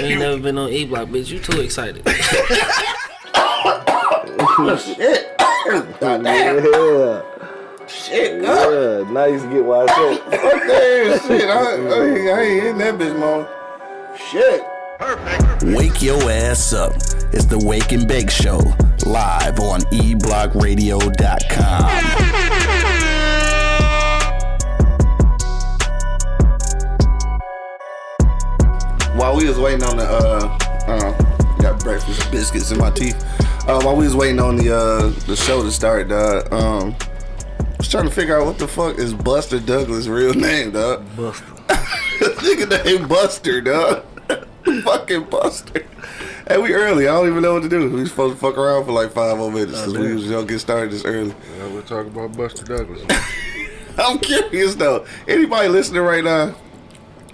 You ain't never been on E Block, bitch. You too excited. Shit. God damn. Yeah. Shit, God. Yeah. Now you get why I said. Fuck that shit. I, I, I ain't in that bitch, man. Shit. Perfect. Wake your ass up. It's the Wake and Bake Show, live on E eblockradio.com. While we was waiting on the, uh, uh, got breakfast biscuits in my teeth. Uh, while we was waiting on the, uh, the show to start, dog, um, I was trying to figure out what the fuck is Buster Douglas' real name, dog. Buster. Nigga name Buster, dog. Fucking Buster. Hey, we early. I don't even know what to do. We supposed to fuck around for like five more minutes because we was gonna get started this early. Yeah, we'll talk about Buster Douglas. I'm curious though. Anybody listening right now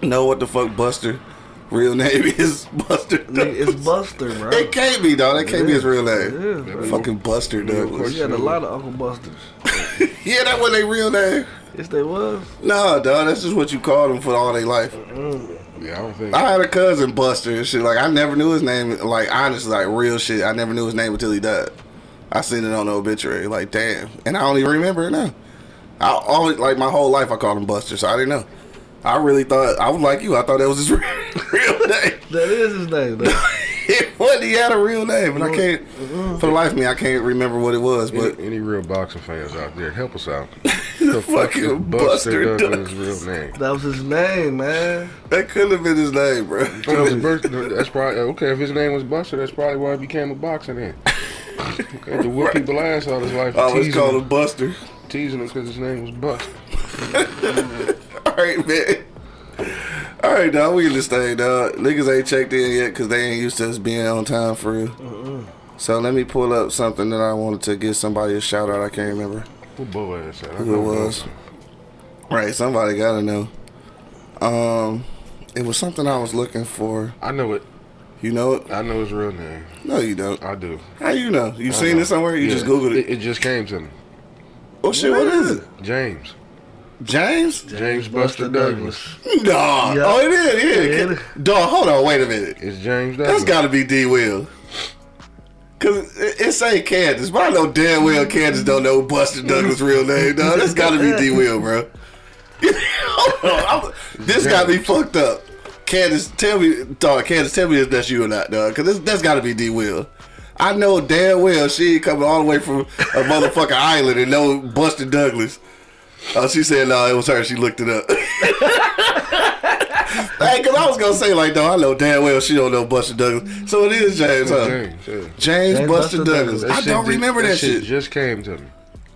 know what the fuck Buster real name is? Buster. Nigga, It's Buster, bro. It can't be, dog. That can't be his real name. Yeah. Fucking Buster Douglas. You had a lot of Uncle Busters. Yeah, that was their real name. Yes, they was. No, dog. That's just what you called them for all their life. Mm-hmm. yeah, I don't think. I had a cousin Buster and shit. Like I never knew his name. Like honestly, like real shit. I never knew his name until he died. I seen it on the obituary. Like damn, and I don't even remember it now. I always like my whole life I called him Buster, so I didn't know. I really thought I was like you. I thought that was his real name. That is his name, though. it wasn't. He had a real name, and I can't mm-hmm. for the life of me. I can't remember what it was. But any, any real boxing fans out there, help us out. the fuck fucking Buster Buster Douglas' Douglas. real name? That was his name, man. that could have been his name, bro. His birth- that's probably okay. If his name was Buster, that's probably why he became a boxer. Then, okay, to whoop people ass all his life, I always teasing call him, him Buster. teasing him because his name was Buster. All right, man. All right, dog. We this thing, dog. Niggas ain't checked in yet because they ain't used to us being on time for real. So let me pull up something that I wanted to give somebody a shout out. I can't remember What who it was. Right, somebody gotta know. Um, it was something I was looking for. I know it. You know it? I know his real name. No, you don't. I do. How you know? You I seen know. it somewhere? You Yeah. just googled it. It, just came to me. Oh shit! What is it? James. James? James Buster Douglas. Nah. Yeah. Oh, it is. Yeah, Yeah. Dog, hold on. Wait a minute. It's James That's Douglas. got to be D. Will. Cause it, say Candace, but I know damn well Candace don't know Buster Douglas' real name, dog. That's got to be D. Will, bro. Hold on, I'm- this got me fucked up. Candace, tell me, dog. Candace, tell me if that's you or not, dog. Cause this, that's got to be D. Will. I know damn well she ain't coming all the way from a motherfucking island and know Buster Douglas. Oh, she said no, it was her. She looked it up. hey, cause I was gonna say like, no, I know damn well she don't know Buster Douglas. So it is James, huh? James. Yeah. James, James Buster, Buster Douglas. Douglas. I don't just- remember that, shit. Just came to me.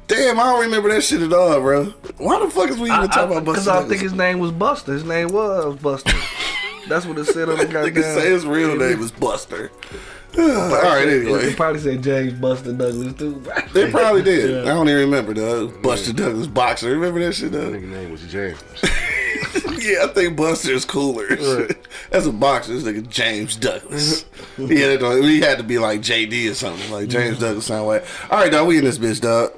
Damn, I don't remember that shit at all, bro. Why the fuck is we even talking about Buster? Because I Douglas? think his name was Buster. His name was Buster. That's what it said on the Nigga goddamn. say his real name is Buster. All right, They probably said James Buster Douglas too. They probably did. I don't even remember though. Buster Douglas boxer. Remember that shit though? Nigga name was James. Yeah, I think Buster is cooler. As a boxer, this nigga James Douglas. yeah, that don't- he had to be like JD or something. Like James Douglas sound like. All right, dog. We in this bitch, dog.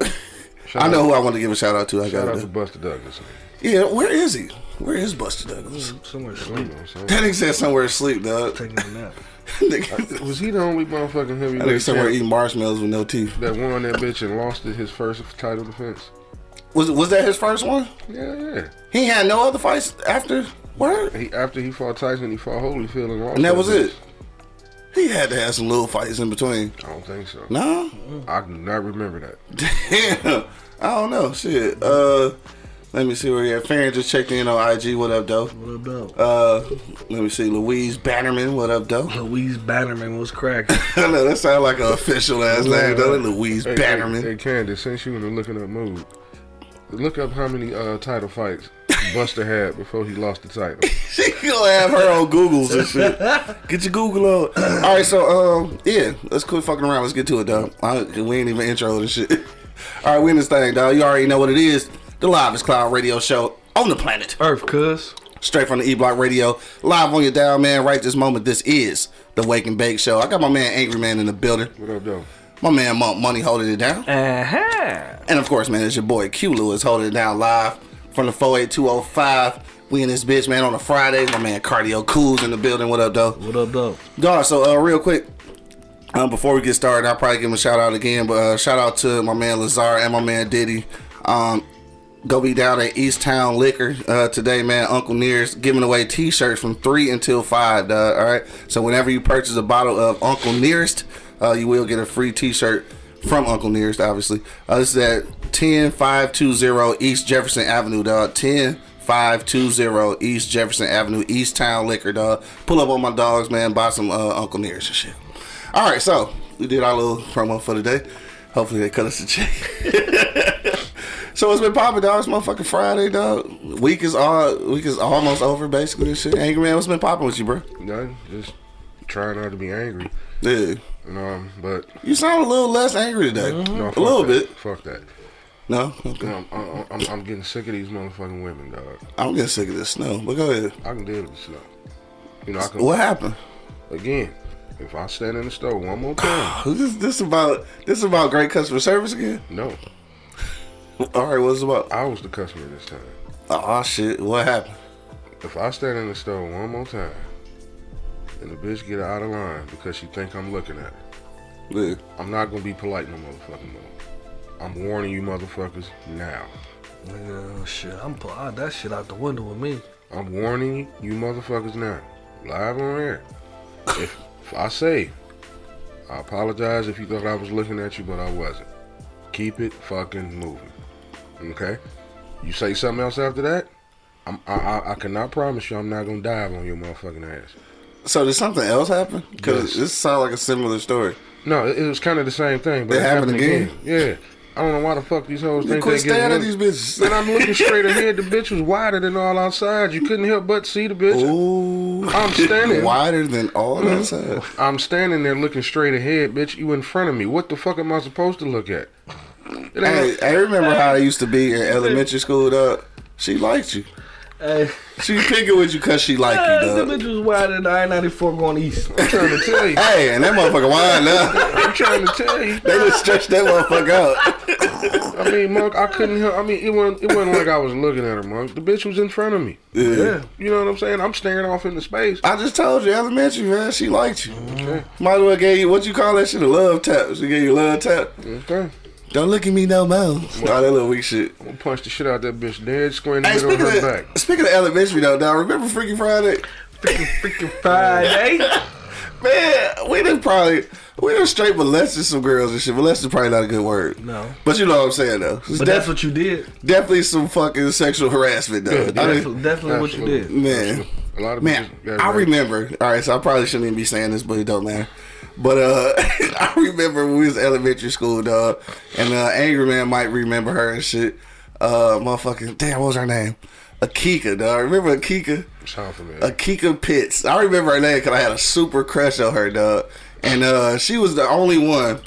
Shout I know out- who I want to give a shout out to. I Shout got out to. Buster Douglas. Yeah, where is he? Where is Buster Douglas? Somewhere You sleep, know what That nigga said somewhere asleep, dog. taking a nap. Nigga Was he the only motherfucking that nigga heavyweight somewhere eating marshmallows with no teeth. that won that bitch and lost it his first title defense? Was was that his first one? Yeah, yeah. He had no other fights after. Word. He after he fought Tyson, he fought Holyfield and lost. And that was bitch. it. He had to have some little fights in between. I don't think so. No. I do not remember that. Damn. I don't know. Shit. Uh, let me see where he at. Farron just checked in on IG. What up, though? What up, though? Uh, let me see. Louise Bannerman. What up, though? Louise Bannerman was cracking. I know that sounds like an official ass name, though. Louise Hey, Bannerman. Hey, hey, Candace, since you in the looking up mood, look up how many uh, title fights Buster had before he lost the title. She gonna have her on Googles and shit. Get your Google on. All right, so um, yeah, let's quit fucking around. Let's get to it, dog. I, we ain't even intro this shit. All right, we in this thing, dog. You already know what it is. The Livest Cloud Radio Show on the planet. Earth, cuz. Straight from the E Block Radio, live on your dial, man. Right this moment, this is the Wake and Bake Show. I got my man Angry Man in the building. What up, though? My man Monk Money holding it down. Uh-huh. And of course, man, it's your boy Q Lewis holding it down live from the 48205 We in this bitch, man, on a Friday. My man Cardio Cool's in the building. What up, though? What up, though? Dog, so uh, real quick, um, before we get started, I'll probably give him a shout out again. But uh, shout out to my man Lazar and my man Diddy. Um, go be down at East Town Liquor uh, today, man. Uncle Nearest giving away T-shirts from three until five. Dog, all right. So whenever you purchase a bottle of Uncle Nearest, uh, you will get a free T-shirt from Uncle Nearest. Obviously, uh, this is at ten five two zero East Jefferson Avenue, dog. Ten. 520 East Jefferson Avenue, East Town Liquor, dog. Pull up on my dogs, man. Buy some uh, Uncle Nearest and shit. All right, so we did our little promo for the day. Hopefully they cut us a check. so it's been popping, dog. It's motherfucking Friday, dog. Week is all week is almost over, basically. This shit. Angry man, what's been popping with you, bro? Nothing. Just trying not to be angry. Yeah, You know, but you sound a little less angry today. no, A little that. bit. Fuck that. No, okay. I'm, I'm, I'm, I'm getting sick of these motherfucking women, dog. I'm getting sick of this snow. But go ahead. I can deal with the snow. You know, I can. What happened? Again, if I stand in the store one more time, This this about this about great customer service again? no, All right, what's about? I was the customer this time. Oh shit, what happened? If I stand in the store one more time, and the bitch get out of line because she think I'm looking at her, Yeah. I'm not gonna be polite no motherfucking more. I'm warning you motherfuckers now. Yeah, shit, I'm ah, that shit out the window with me. I'm warning you motherfuckers now. Live on air. If, if I say, I apologize if you thought I was looking at you, but I wasn't. Keep it fucking moving. Okay? You say something else after that, I'm, I, I, I cannot promise you I'm not gonna dive on your motherfucking ass. So did something else happen? Because Yes. this sounds like a similar story. No, it, it was kind of the same thing, but It it, happened happened, again? again. Yeah. I don't know why the fuck these hoes You think quit they staring at these bitches. I'm looking straight ahead. The bitch was wider than all outside. You couldn't help but see the bitch. Ooh, I'm standing. wider than all mm-hmm. outside. I'm standing there looking straight ahead, bitch. You in front of me. What the fuck am I supposed to look at? Hey, I remember how it used to be in elementary school, dog. She liked you. Hey, She picking with you because she liked you, the dog. bitch was wider than the I-94 going east. I'm trying to tell you. Hey, and that motherfucker wide now. I'm trying to tell you. They just stretched that motherfucker out. I mean, Monk, I couldn't help. I mean, it wasn't. It wasn't like I was looking at her, Monk. The bitch was in front of me. Yeah. You know what I'm saying? I'm staring off into space. I just told you, elementary, man. She liked you. Okay. Might as well gave you, what you call that shit, a love tap. She gave you a love tap. Okay. Don't look at me no more. All that little weak shit. I'm gonna punch the shit out that bitch dead square in the Hey, middle of speaking her of, back. speaking of elementary though, dog, remember Freaky Friday? freaking, freaking Friday. Man, we done probably we done straight molested some girls and shit. Molested is probably not a good word. No. But you know what I'm saying though. It's But def- that's what you did. definitely some fucking sexual harassment though. Yeah, I mean, Definitely, definitely what you did. man. A lot of Man, bitches got I raped. remember. All right, so I probably shouldn't even be saying this, but it don't matter. But uh, I remember when we was elementary school, dog, and uh, Angry Man might remember her and shit. Uh, motherfucking damn, what was her name? Akika, dog. Remember Akika? Sound familiar. Akika Pitts. I remember her name because I had a super crush on her, dog. And uh, she was the only one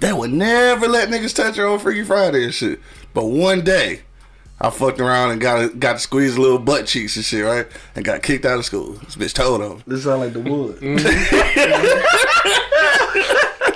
that would never let niggas touch her on Freaky Friday and shit. But one day, I fucked around and got got to squeeze a little butt cheeks and shit, right? And got kicked out of school. This bitch told on me. This sound like the wood.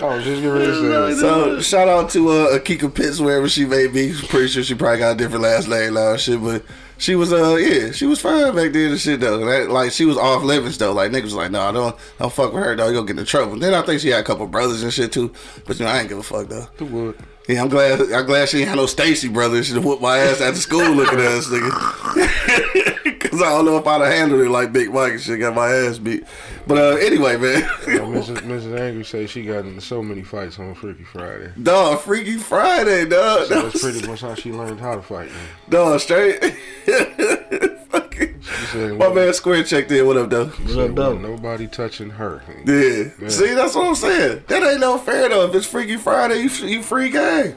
I was just getting ready to say that. So shout out to uh, Akika Pitts wherever she may be. Pretty sure she probably got a different last name now and shit, but she was uh yeah she was fine back then and shit though. That, like she was off limits though. Like niggas was like, nah, don't don't fuck with her though. You gonna get in trouble. Then I think she had a couple brothers and shit too. But you know I ain't give a fuck though. The wood. Yeah, I'm glad. I'm glad she ain't had no Stacy brothers. She'd have whooped my ass after school looking at us, nigga. Cause I don't know if I'd have handled it like Big Mike and shit. Got my ass beat. But uh, anyway, man. Yeah, Mrs. Mrs. Angry says she got into so many fights on Freaky Friday. dog, Freaky Friday, dog. So that's pretty much how she learned how to fight. Man. Dog, straight. Fucking- said, My man Square checked in. What up, though? she said, "Wasn't nobody touching her. Yeah. Yeah. See, that's what I'm saying. That ain't no fair though. If it's Freaky Friday, you, you free game.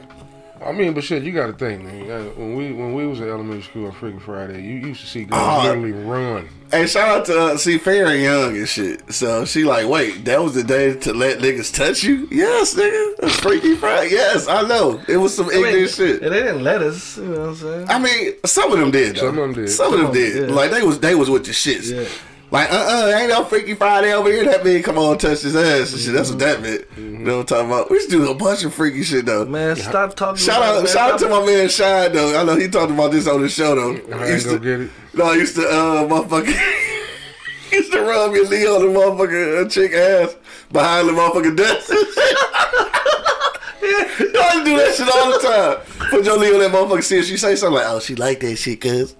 I mean, but shit, you got to think, man. When we when we was in elementary school on Freaky Friday, you used to see girls Ah. literally run. Hey, shout out to uh, see Fair and Young and shit. So she like, wait, that was the day to let niggas touch you? Yes, nigga. It's Freaky Friday. Yes, I know. It was some I mean, ignorant shit. And they didn't let us. You know what I'm saying? I mean, some of them did. Though. Some of them did. Some of them them did. did. Like they was they was with the shits. Yeah. Like, uh uh ain't no Freaky Friday over here. That mean come on, touch his ass and shit. That's what that meant. You know what I'm talking about? We used to do a bunch of freaky shit though. Man, stop talking. Shout about out, it, man. shout out to Stop- my man Shine though. I know he talked about this on the show though. I He ain't used go to, get it. no, I used to uh motherfucker used to rub your knee on the motherfucker uh, chick ass behind the motherfucking desk. I used to do that shit all the time. Put your knee on that motherfucker see if she say something like, oh she like that shit, cuz.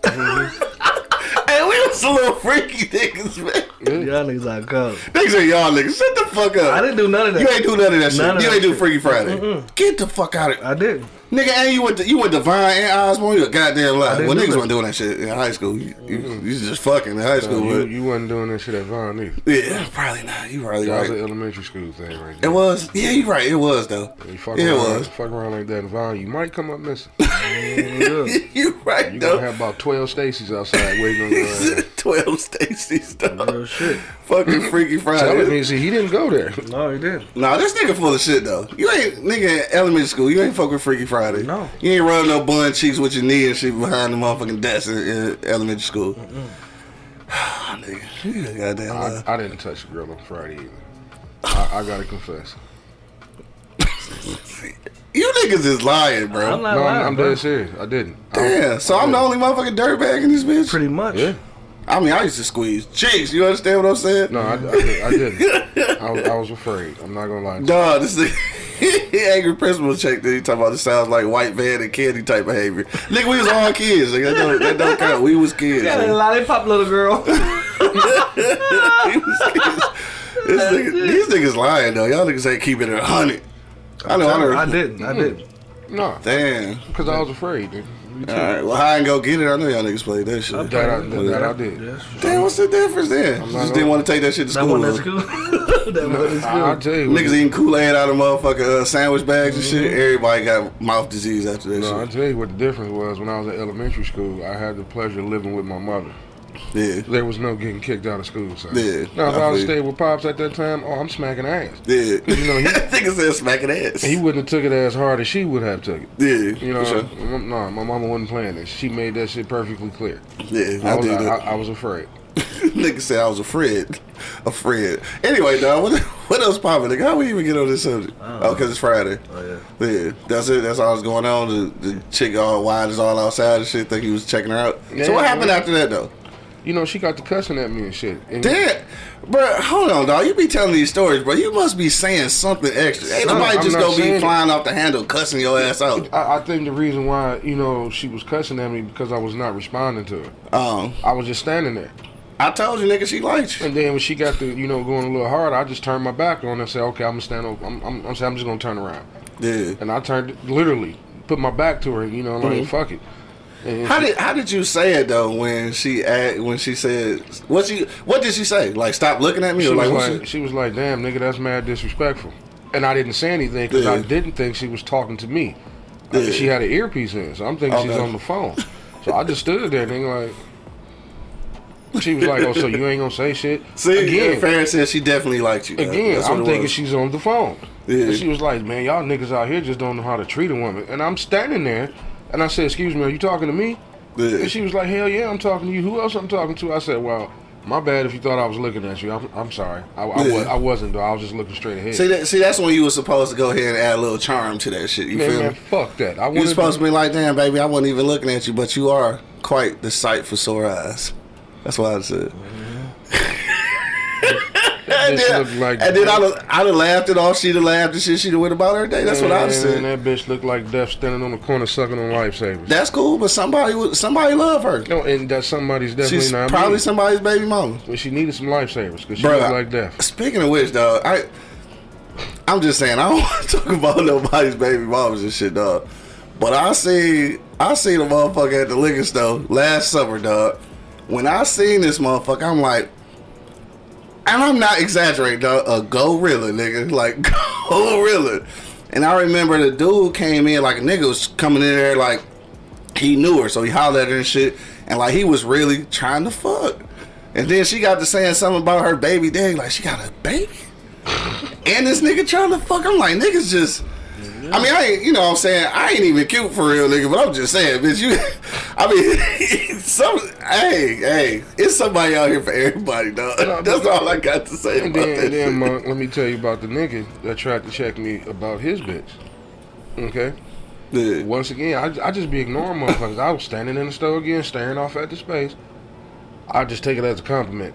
Hey, we was a little freaky niggas, man. Y'all niggas are cold. Niggas are y'all niggas. Shut the fuck up. I didn't do none of that. You ain't do none of that shit. Of you that ain't do shit. Freaky Friday. Get the fuck out of I didn't. Nigga, and you went to you went to Vine and Osborne. You a goddamn lie. didn't Well, niggas that. wasn't doing that shit in high school. You, you, you was just fucking in high So school. you, you wasn't doing that shit at Vaughn either. yeah, probably not. You probably That was right. an elementary school thing right It was. Yeah, you right. It was though. You fuck Yeah, it around, was. Fuck around like that in Vaughn, you might come up missing. Mm-hmm. you right You though. gonna have about twelve Stacy's outside waiting on your ass. Twelve Stacy's though. Real shit. Fucking Freaky Telling Friday. me, see, he didn't go there. No, he didn't. Nah, this nigga full of shit though. You ain't nigga in elementary school. You ain't fuck with Freaky Friday. No. You ain't run no bun cheeks with your knee and shit behind the motherfucking desk in, in elementary school. nigga, goddamn. I, I didn't touch a girl on Friday either. I, I gotta confess. You niggas is lying, bro. I'm not No, lying, I'm, I'm bro. dead serious. I didn't. I- Damn, so I'm the only motherfucking dirtbag in this bitch? Pretty much. Yeah. I mean, I used to squeeze cheeks. You understand what I'm saying? No, I, I, did- I didn't. I, was- I was afraid. I'm not gonna lie. To you. This nigga, angry principal check that he talking about this sounds like white van and candy type behavior. Nigga, we was all kids. Nigga, that, don't, that don't count. We was kids. Yeah, nigga. lollipop little girl. We was kids. This nigga, these niggas lying though. Y'all niggas ain't keeping it a hundred. I know. I. I didn't. I didn't. Mm. No, Damn. because I was afraid. Dude. All right. Well, I ain't go get it. I know y'all niggas played that shit. That, I, that, that I did. Yes. Damn, what's the difference then? You just didn't want to take that shit to That school. one at huh? school. that one at I, I'll tell you. Niggas eating Kool Aid out of motherfucking uh, sandwich bags and shit. Everybody got mouth disease after that No, I'll tell you what the difference was when I was in elementary school. I had the pleasure of living with my mother. Yeah. There was no getting kicked out of school. So. Yeah, Now, if I I was feel stayed with pops at that time, oh, I'm smacking ass. Yeah. You know, he- nigga said smacking ass. He wouldn't have took it as hard as she would have took it. yeah. You know, sure. m- no, my mama wasn't playing this. She made that shit perfectly clear. Yeah, I I, was, did I, it. I was afraid. nigga said I was afraid. Afraid. Anyway, dog, what, what else popping? Nigga, how we even get on this subject? Oh, because it's Friday. Oh, yeah. Yeah, that's it. That's all that's going on. The, the chick all wide is all outside and shit. Think he was checking her out. Yeah, so what happened yeah. after that though? You know, she got to cussing at me and shit. And Damn, bro, hold on, dog. You be telling these stories, bro. You must be saying something extra. Ain't No, nobody I'm just gonna be flying off the handle, cussing your ass out. I, I think the reason why, you know, she was cussing at me because I was not responding to her. Um, I was just standing there. I told you, nigga, she liked you. And then when she got to, you know, going a little hard, I just turned my back on her and said, okay, I'm gonna stand over. I'm, I'm, I'm, saying I'm just gonna turn around. Yeah. And I turned, literally, put my back to her, you know, like, fuck it. And How did how did you say it though when she act, when she said what she what did she say like stop looking at me she or was like, like, she, she was like, damn, nigga, that's mad disrespectful. And I didn't say anything because I didn't think she was talking to me. Yeah. She had an earpiece in, so I'm thinking she's on the phone. So I just stood there, nigga, like. She was like, "Oh, so you ain't gonna say shit?" see again, Farron said she definitely liked you. again, I'm thinking she's on the phone. Yeah. And she was like, "Man, y'all niggas out here just don't know how to treat a woman." And I'm standing there, and I said, "Excuse me, are you talking to me?" Yeah. And she was like, "Hell yeah, I'm talking to you. Who else I'm talking to?" I said, "Well, my bad if you thought I was looking at you. I'm, I'm sorry. I, I, Yeah. was, I wasn't though. I was just looking straight ahead." See that see that's when you were supposed to go ahead and add a little charm to that shit. You man, feel man, me? fuck that. I You wanted supposed to be like, damn, baby, I wasn't even looking at you, but you are quite the sight for sore eyes. That's what I said. And then, like- and then I'd, have- I'd have laughed it off. She'd have laughed and shit. She'd have went about her day. That's what I'd have said. That bitch looked like death standing on the corner sucking on lifesavers. That's cool, but somebody would- somebody love her. no, and that somebody's definitely She's not probably me. somebody's baby mama. But she needed some lifesavers because she Bruh, looked like death. Speaking of which, dog, I I'm just saying I don't want to talk about nobody's baby mamas and shit, dog. But I see I seen a motherfucker at the liquor store last summer, dog. When I seen this motherfucker, I'm like, and I'm not exaggerating, dog. A gorilla, nigga, like gorilla. And I remember the dude came in like a nigga was coming in there like he knew her, so he hollered at her and shit, and like he was really trying to fuck. And then she got to saying something about her baby daddy, like she got a baby, and this nigga trying to fuck. I'm like, niggas just. I mean, I ain't, you know what I'm saying? I ain't even cute for real, nigga, but I'm just saying, bitch, you. I mean, some hey, hey, it's somebody out here for everybody, dog. That's all I got to say And about then, that. and then. Monk, let me tell you about the nigga that tried to check me about his bitch. Okay. Yeah. Once again, I, I just be ignoring motherfuckers. I was standing in the store again, staring off at the space. I just take it as a compliment.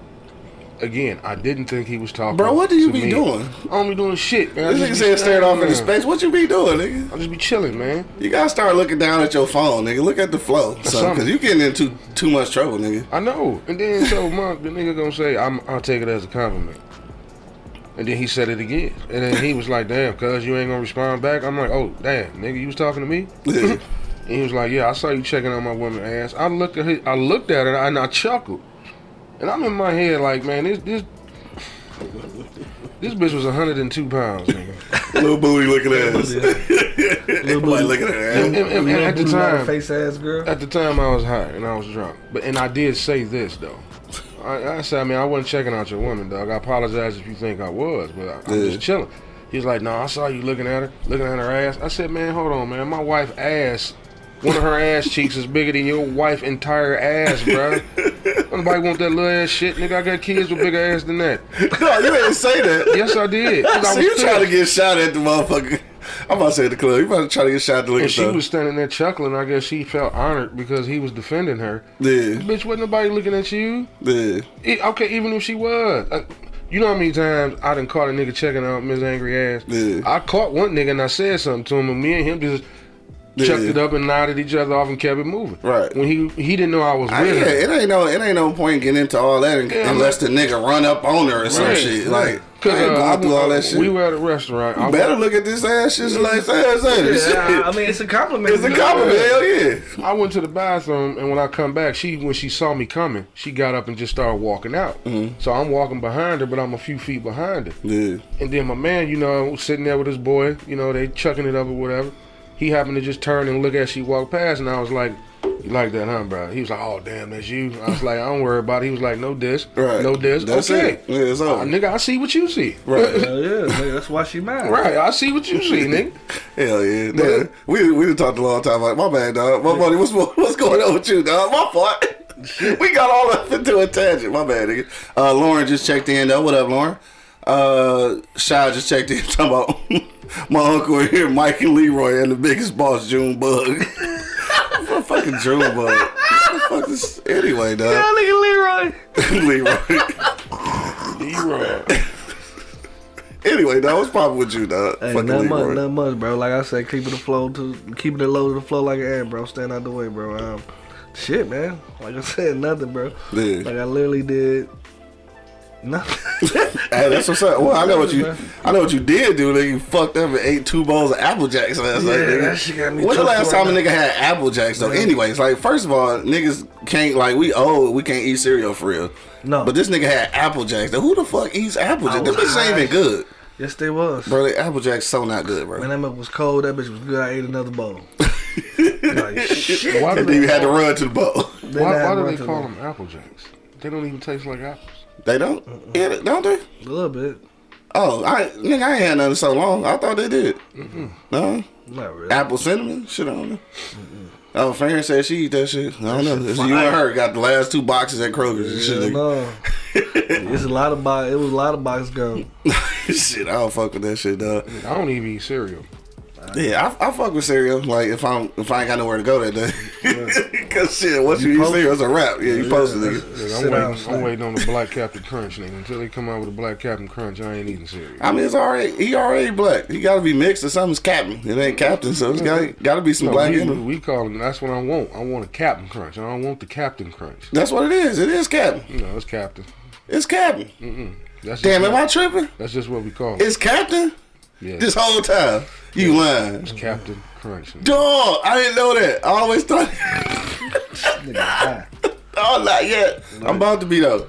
Again, I didn't think he was talking. Bro, what do you be me. doing? I don't be doing shit, man. This nigga said staring off into space. What you be doing, nigga? I just be chilling, man. You gotta start looking down at your phone, nigga. Look at the flow, because you getting into too much trouble, nigga. I know. And then so Monk, the nigga gonna say, I'm, I'll take it as a compliment. And then he said it again. And then he was like, damn, cuz you ain't gonna respond back. I'm like, oh, damn, nigga, you was talking to me? Yeah. And he was like, "Yeah, I saw you checking on my woman ass." I looked at her, I looked at her, and I chuckled. And I'm in my head like, man, this this this bitch was 102 pounds, nigga. Little booty looking ass. Little Everybody booty, looking at her ass. And, and- and little at the booty, not a time, face ass girl. at the time, I was high and I was drunk. But and I did say this though. I, I said, I mean, I wasn't checking out your woman, dog. I apologize if you think I was, but I, I'm Yeah. just chilling. He's like, no, I saw you looking at her, looking at her ass. I said, man, hold on, man. My wife ass, one of her ass cheeks is bigger than your wife entire ass, bro. Nobody want that little ass shit, nigga. I got kids with bigger ass than that. No, you ain't say that. Yes, I did. So was you trying to get shot at the motherfucker. I'm about to say at the club. You about to try to get shot at the liquor And she store. was standing there chuckling. I guess she felt honored because he was defending her. Yeah, Bitch, wasn't nobody looking at you. yeah. E- okay, even if she was. Uh, you know how many times I done caught a nigga checking out Miss Angry Ass? Yeah. I caught one nigga and I said something to him, and me and him just chucked Yeah. it up and nodded each other off and kept it moving. Right. When he he didn't know I was I, with yeah, it ain't no, it ain't no point getting into all that un- Yeah, unless the nigga run up on her or some Right, shit. right. Like, Cause I ain't uh, going through all that shit. We were at a restaurant. I you better look at this ass shit like ass ass. Yeah, I, I mean, it's a compliment. It's a compliment. Hell yeah. I went to the bathroom, and when I come back, she when she saw me coming, she got up and just started walking out. Mm-hmm. So I'm walking behind her, but I'm a few feet behind her. Yeah. And then my man, you know, sitting there with his boy, you know, they chucking it up or whatever. He happened to just turn and look as she walked past, and I was like, "You like that, huh, bro?" He was like, "Oh, damn, that's you." I was like, "I don't worry about it." He was like, "No diss, Right. no diss." That's okay, it. Yeah, it's over. Uh, nigga, I see what you see. Right. Hell yeah, nigga, that's why she mad. right, I see what you see, nigga. Hell yeah. Nah, we we done talked a long time. Like, my bad, dog. My buddy, what's what's going on with you, dog? My fault. we got all up into a tangent. My bad, nigga. Uh, Lauren just checked in though. What up, Lauren? Uh, Shy just checked in talking about my uncle here, Mike and Leroy, and the biggest boss, June Bug. What fucking June Bug. What the fuck is anyway, Yeah, dog? nigga Leroy. Leroy. Leroy. anyway, dog, what's poppin' with you, dog? Hey, Fucking not Leroy. much, not much, bro. Like I said, keeping the flow to keeping it low to the flow like an ant, bro. Stand out the way, bro. Um, shit, man. Like I said, nothing, bro. Yeah. Like I literally did nothing. Hey, that's what's up. Well, I know what you, I know what you did do. Nigga, you fucked up and ate two bowls of Apple Jacks last night. Yeah, Nigga. that shit got me When the last right time a nigga had Apple Jacks though? Yeah. Anyways, like first of all, niggas can't like we old, we can't eat cereal for real. No. but this nigga had Apple Jacks. Though, who the fuck eats Apple Jacks? Them was bitches ain't even good, yes, they was. bro. The Apple Jacks so not good, bro. When that milk was cold, that bitch was good. I ate another bowl. like shit. Why do and then you they, had to run to the bowl. Why, why do they call them Apple Jacks? They don't even taste like apples. They don't, yeah, don't they? A little bit. Oh, I nigga, I ain't had nothing so long. I thought they did. No, Not really. apple cinnamon, shit. I don't know. Oh, Farron said she eat that shit. I don't know. It's you and her got the last two boxes at Kroger's and shit. No. it's a lot of box. It was a lot of box gone. shit, I don't fuck with that shit, dog. I don't even eat cereal. Yeah, I, I fuck with cereal. Like if I'm if I ain't got nowhere to go that day, cause shit, once you, You eat post- cereal, it's a wrap. Yeah, you Yeah, posted that's- nigga. Nigga, I'm, waiting, I'm waiting on the Black Captain Crunch, nigga. Until they come out with a Black Captain Crunch, I ain't eating cereal. I mean, it's already he already black. He got to be mixed or something's captain. It ain't captain, so it's got got to be some No, black we, in we, him. we call them. That's what I want. I want a Captain Crunch. I don't want the Captain Crunch. That's what it is. It is captain. No, it's Captain. It's captain. That's Damn, just am I tripping? That's just what we call it. It's captain. Yeah, This whole time, you lying. it's Captain Crunch. Dog, I didn't know that. I always thought. Oh, not yet. I'm about to be though.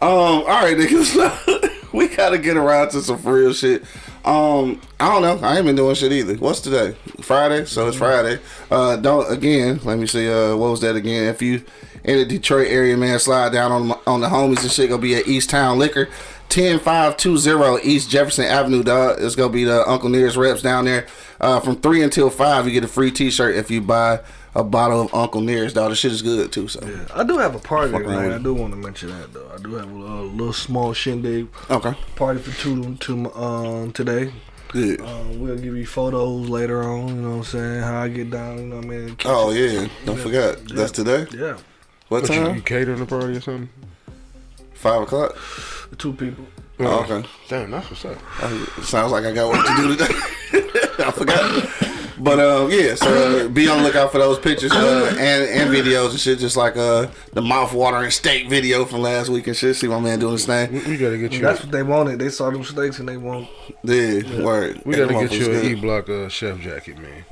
Um, all right, niggas. we gotta get around to some real shit. Um, I don't know. I ain't been doing shit either. What's today? Friday, so it's Friday. Uh, don't again. Let me see. Uh, what was that again? If you in the Detroit area, man, slide down on on the homies and shit. Gonna be at East Town Liquor. 10520 East Jefferson Avenue, dog. It's gonna be the Uncle Nearest reps down there. Uh, from three until five, you get a free T-shirt if you buy a bottle of Uncle Nearest, dog. The shit is good too. So yeah, I do have a party Fuck around I do want to mention that though. I do have a little, little small shindig okay, party for two to um today. good. Um, we'll give you photos later on. You know what I'm saying? How I get down. You know what I mean? Keep Oh yeah, don't forget that's today. yeah. What What you, you catering the party or something? Five o'clock. The two people. Oh, okay. Damn, that's what's up. Uh, Sounds like I got work to do today. I forgot. But um, yeah, so uh, be on the lookout for those pictures uh, and and videos and shit. Just like uh, the mouth watering steak video from last week and shit. See my man doing his thing. We, we gotta get you. That's what they wanted. They saw them steaks and they want. Yeah, word. we gotta get you motherfucker's an. E Block uh, chef jacket, man.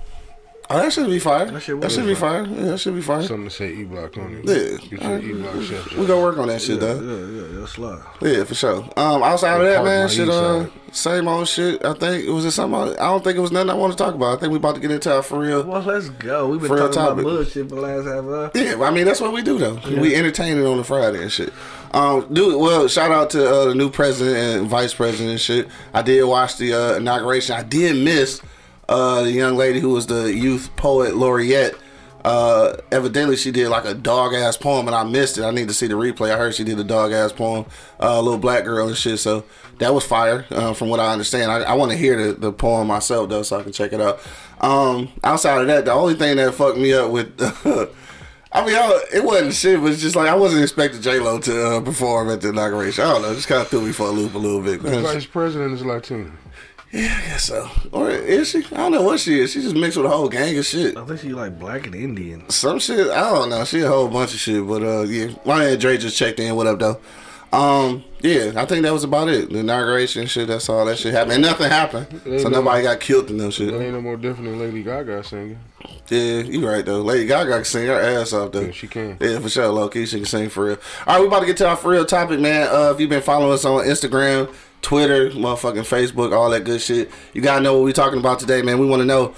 Oh, that should be fire. That That should, be be fire. Yeah, that should be fire. Something to say E Block on it. Yeah. Get you an E Block chef. We gonna work on that shit, Yeah, though. yeah, yeah, yeah, slide. Yeah, for sure. Um, outside of that, man, my shit, uh, same old shit. I think it was just something. I don't think it was nothing I want to talk about. I think we about to get into our for real. Well, let's go. We've been For a talking about topic. bullshit for the last half hour. Yeah, I mean that's what we do though. We entertain it on the Friday and shit. Um, dude, well, shout out to uh, the new president and vice president and shit. I did watch the uh, inauguration. I did miss uh, the young lady who was the youth poet laureate. Uh, evidently she did like a dog ass poem and I missed it. I need to see the replay. I heard she did a dog ass poem, uh, a little black girl and shit. So that was fire, uh, from what I understand. I, I want to hear the, the poem myself though, so I can check it out. Um, outside of that, the only thing that fucked me up with I mean, I, it wasn't shit, but it's just like I wasn't expecting J Lo to uh, perform at the inauguration. I don't know, just kind of threw me for a loop a little bit. The vice president is Latino. Yeah, I guess so. Or is she? I don't know what she is. She just mixed with a whole gang of shit. I think she like black and Indian. Some shit. I don't know. She a whole bunch of shit. But uh, yeah, my man Dre just checked in. What up, though? Um, yeah, I think that was about it. The inauguration shit. That's all that shit happened. And nothing happened, so nobody got killed in no shit. That ain't no more different than Lady Gaga singing. Yeah, you right though. Lady Gaga can sing her ass off though. Yeah, she can. Yeah, for sure, low key, she can sing for real. All right, we about to get to our for real topic, man. Uh, if you've been following us on Instagram, Twitter, motherfucking Facebook, all that good shit, you gotta know what we talking about today, man. We want to know.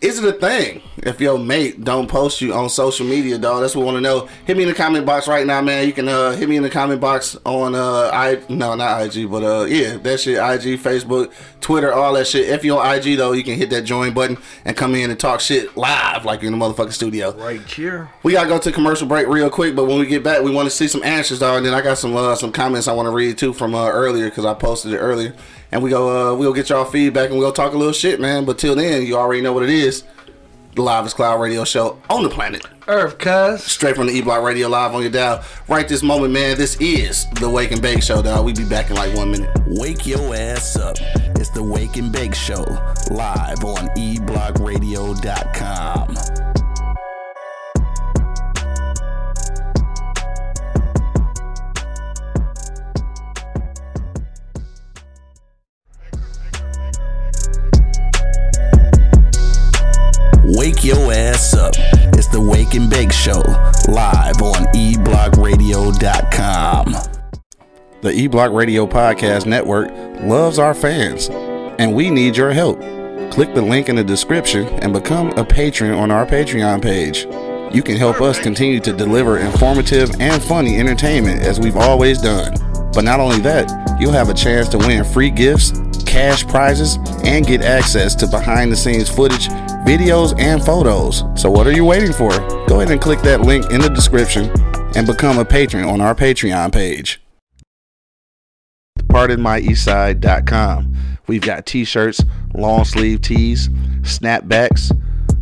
Is it a thing if your mate don't post you on social media, dog? That's what we want to know. Hit me in the comment box right now, man. You can uh, hit me in the comment box on uh, I no not IG, but uh, yeah, that shit IG, Facebook, Twitter, all that shit. If you're on IG though, you can hit that join button and come in and talk shit live like you're in the motherfucking studio. Right here. We gotta go to commercial break real quick, but when we get back, we want to see some answers, dog. And then I got some uh, some comments I want to read too from uh, earlier because I posted it earlier. And we go uh, we'll get y'all feedback and we'll talk a little shit, man. But till then, you already know what it is. The Live Cloud Radio Show on the planet, Earth, cuz. straight from the E Block Radio Live on your dial. Right this moment, man. This is the Wake and Bake Show, dog. We be back in like one minute. Wake your ass up. It's the Wake and Bake Show, live on eblockradio.com. Wake your ass up. It's the Wake and Bake Show, live on eblockradio.com. The E Block Radio Podcast Network loves our fans, and we need your help. Click the link in the description and become a patron on our Patreon page. You can help us continue to deliver informative and funny entertainment as we've always done. But not only that, you'll have a chance to win free gifts, cash prizes, and get access to behind the scenes footage, videos, and photos. So, what are you waiting for? Go ahead and click that link in the description and become a patron on our Patreon page pardonmyeastside.com. We've got t-shirts, long sleeve tees, snapbacks,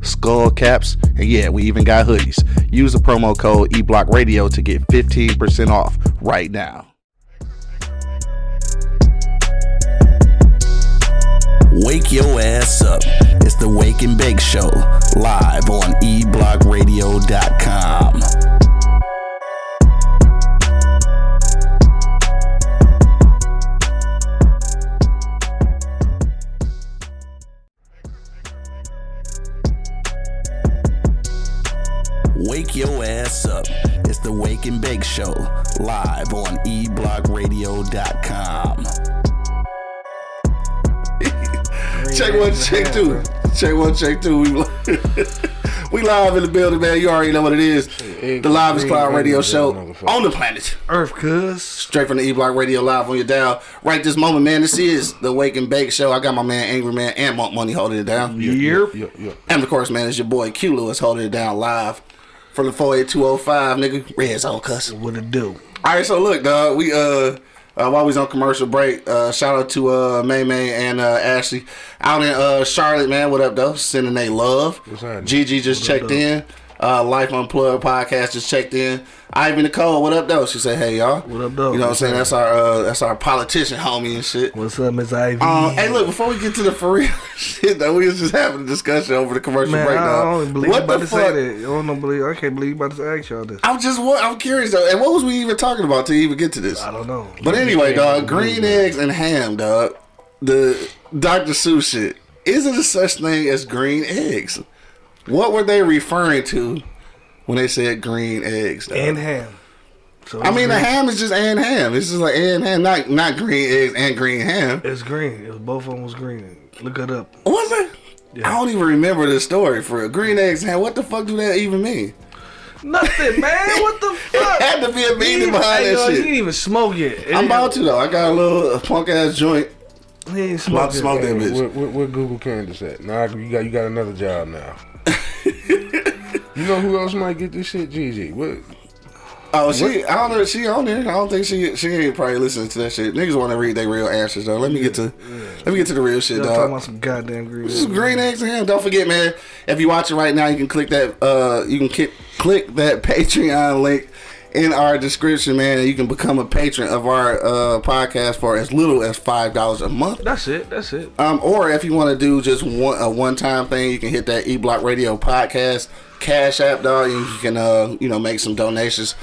skull caps, and yeah, we even got hoodies. Use the promo code eBlockRadio to get 15% off right now. Wake your ass up. It's the Wake and Bake Show, live on eblockradio.com. Wake your ass up. It's the Wake and Bake Show, live on eblockradio.com. Check one, check two. Check one, check two. We, li- we live in the building, man. You already know what it is. Egg- the Live is Cloud radio show on the planet. Earth, cuz. Straight from the E Block Radio Live on your dial. Right this moment, man. This is the Wake and Bake Show. I got my man Angry Man and Monk Money holding it down. Yep. Yep, yep. And of course, man, it's your boy Q Lewis holding it down live from the 48205, nigga. Red Zone cuss. What it do? All right, so look, dog. We uh, uh while we was on commercial break, uh, shout out to uh May May and uh Ashley out in uh Charlotte, man. What up, though? Sending they love. What's? Gigi just What up, checked though? in. Uh, Life Unplugged podcast just checked in. Ivy Nicole, what up, though? She said, "Hey, y'all." What up, though? You know what I'm saying? That's our uh, that's our politician homie and shit. What's up, Miss Ivy? Um, hey, look, before we get to the for real shit, though, we was just having a discussion over the commercial Man, break, I don't believe you what about the to fuck? say that. I don't believe. I can't believe you about to ask y'all this. I'm just, wa- I'm curious though, and what was we even talking about to even get to this? I don't know. But anyway, dog, green eggs and ham, dog. The Dr. Seuss shit. Is it a such thing as green eggs? What were they referring to when they said green eggs? dog? and ham. So I it's mean, the ham is just and ham. It's just like and ham, not not green eggs and green ham. It's green. It was, both of them was green. Look it up. Was it? Yeah. I don't even remember the story for real. green eggs and ham. What the fuck do that even mean? Nothing, man. What the fuck? It had to be a He meaning ain't- behind hey, that yo, He shit. didn't even smoke it. I'm about to though. I got a little punk ass joint. He ain't About to smoke smoke that bitch. Where, where, where Google Candace at? Nah, you got you got another job now. You know who else might get this shit? Gigi. What? Oh, she. I don't know. She on there. I don't think she. She ain't probably listening to that shit. Niggas want to read their real answers though. Let me get to. Let me get to the real shit, Y'all talking about some goddamn green. This is green eggs and ham. Don't forget, man. If you watch it right now, you can click that. Uh, you can click click that Patreon link in our description, man, you can become a patron of our uh podcast for as little as five dollars a month. That's it. That's it. Um, or if you want to do just one a one time thing, you can hit that E Block Radio podcast cash app, dog. And you can uh you know make some donations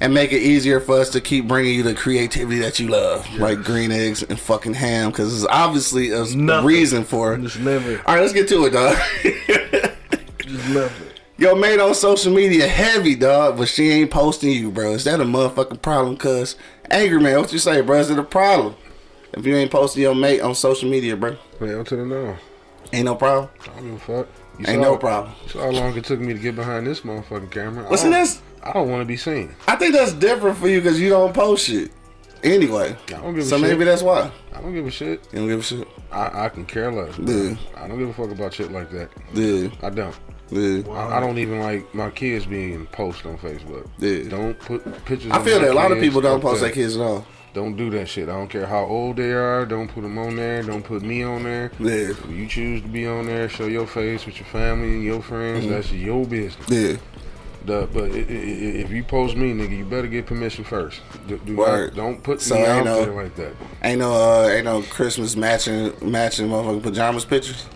and make it easier for us to keep bringing you the creativity that you love, like green eggs and fucking ham, because it's obviously a, Nothing. reason for. Just never. All right, let's get to it, dog. Just never. Yo, mate on social media heavy, dog, but she ain't posting you, bro. Is that a motherfucking problem? Cause angry man, what you say, bro? Is it a problem if you ain't posting your mate on social media, bro? Hell to the no. Ain't no problem. I don't give a fuck. You Ain't no problem. saw how long it took me to get behind this motherfucking camera. Listen, don't- I don't want to be seen. I think that's different for you because you don't post shit. Anyway, I don't give a so shit. maybe that's why I don't give a shit. you don't give a shit. I, I can care less. Yeah. I don't give a fuck about shit like that. Yeah, I don't. Yeah. I, I don't even like my kids being posted on Facebook. Yeah. Don't put pictures. I feel my that a lot of people don't post their kids at all. Don't do that shit. I don't care how old they are. Don't put them on there. Don't put me on there. Yeah, If you choose to be on there, show your face with your family and your friends. Mm-hmm. That's your business. yeah. The, but i- i- i- if you post me, nigga, you better get permission first. Do, do Word. not, don't put So me out no- there like that. Ain't no, uh, ain't no Christmas matching, matching motherfucking pajamas pictures.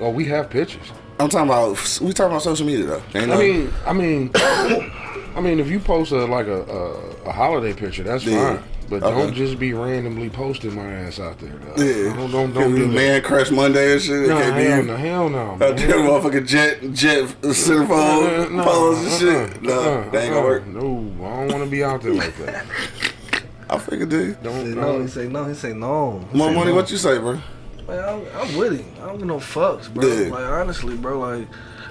Oh, we have pictures. I'm talking about. We talking about social media though. Ain't no, I mean, I mean, I mean, if you post a like a a, a holiday picture, that's Yeah. fine. But Okay. don't just be randomly posting my ass out there. Dog. yeah. Don't don't don't do that. man crush Monday and shit. No, it can't be hell you. no, hell no. Out man. there, motherfucking jet, jet centerfold Uh, no, pose and shit. uh-uh, No, uh-uh, that ain't gonna uh-uh. work. No, I don't want to be out there like that. I figured, dude. Don't. Say no, don't he say no, he say no. He More say money, no. what you say, bro? I'm, I'm with him. I don't give no fucks, bro. Yeah. Like honestly, bro. Like,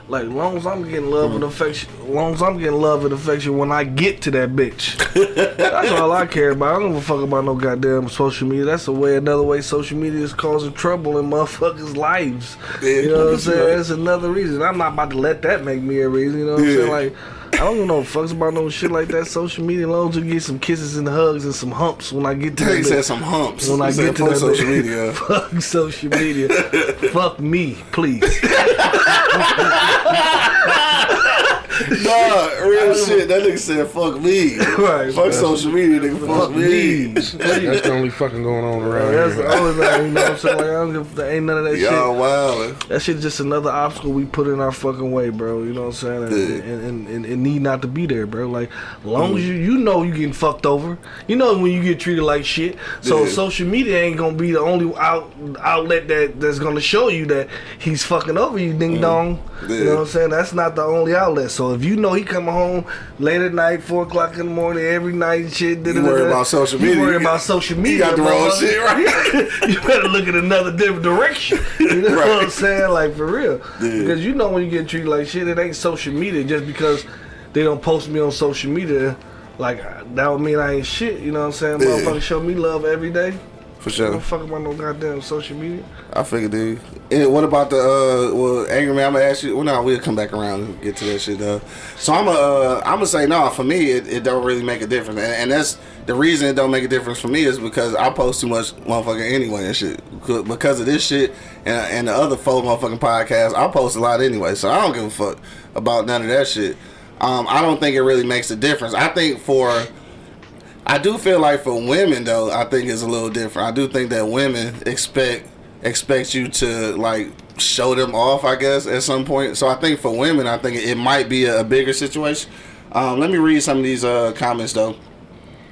like long as I'm getting love and affection, long as I'm getting love and affection when I get to that bitch. That's all I care about. I don't give a fuck about no goddamn social media. That's a way, another way social media is causing trouble in motherfuckers' lives. Yeah, you know what I'm that's right. saying? That's another reason. I'm not about to let that make me a reason. You know what I'm saying? Like. I don't give no fucks about no shit like that. Social media, as long as you get some kisses and hugs and some humps when I get to He said some humps. When I get to that social media. Fuck social media. Fuck me, please. Nah, real shit. That nigga said fuck me. Right. Fuck social media, nigga. Fuck, Fuck me. me. That's the only fucking going on around That's here. the only thing, you know what I'm saying? Like, I don't give, there ain't none of that Y'all shit. wildin'. That shit just another obstacle we put in our fucking way, bro. You know what I'm saying? And, Yeah. and, and, and it need not to be there, bro. Like, as long as you you know you getting fucked over, you know when you get treated like shit. So Yeah. social media ain't gonna be the only out outlet that that's gonna show you that he's fucking over you, ding mm. dong. You know what I'm saying? That's not the only outlet. So if you know he coming home late at night, four o'clock in the morning, every night, and shit. You worry about social media. You worry about social media. You got the wrong shit right. you better look at another different direction. You know what I'm saying? Like for real. Yeah. Because you know when you get treated like shit, it ain't social media just because they don't post me on social media, like that would mean I ain't shit. You know what I'm saying? Yeah. Motherfuckers show me love every day. For I sure. don't fuck about no goddamn social media. I figured, dude. And what about the uh? Well, angry man, I'm gonna ask you. Well, no, we'll come back around and get to that shit though. So I'm uh, I'm gonna say no. For me, it, it don't really make a difference, and, and that's the reason it don't make a difference for me is because I post too much motherfucking anyway and shit. Because- Because of this shit and, and the other four motherfucking podcasts, I post a lot anyway. So I don't give a fuck about none of that shit. Um, I don't think it really makes a difference. I think for I do feel like for women though, I think it's a little different. I do think that women expect expect you to like show them off, I guess, at some point. So I think for women, I think it might be a, bigger situation. Um, let me read some of these uh, comments though.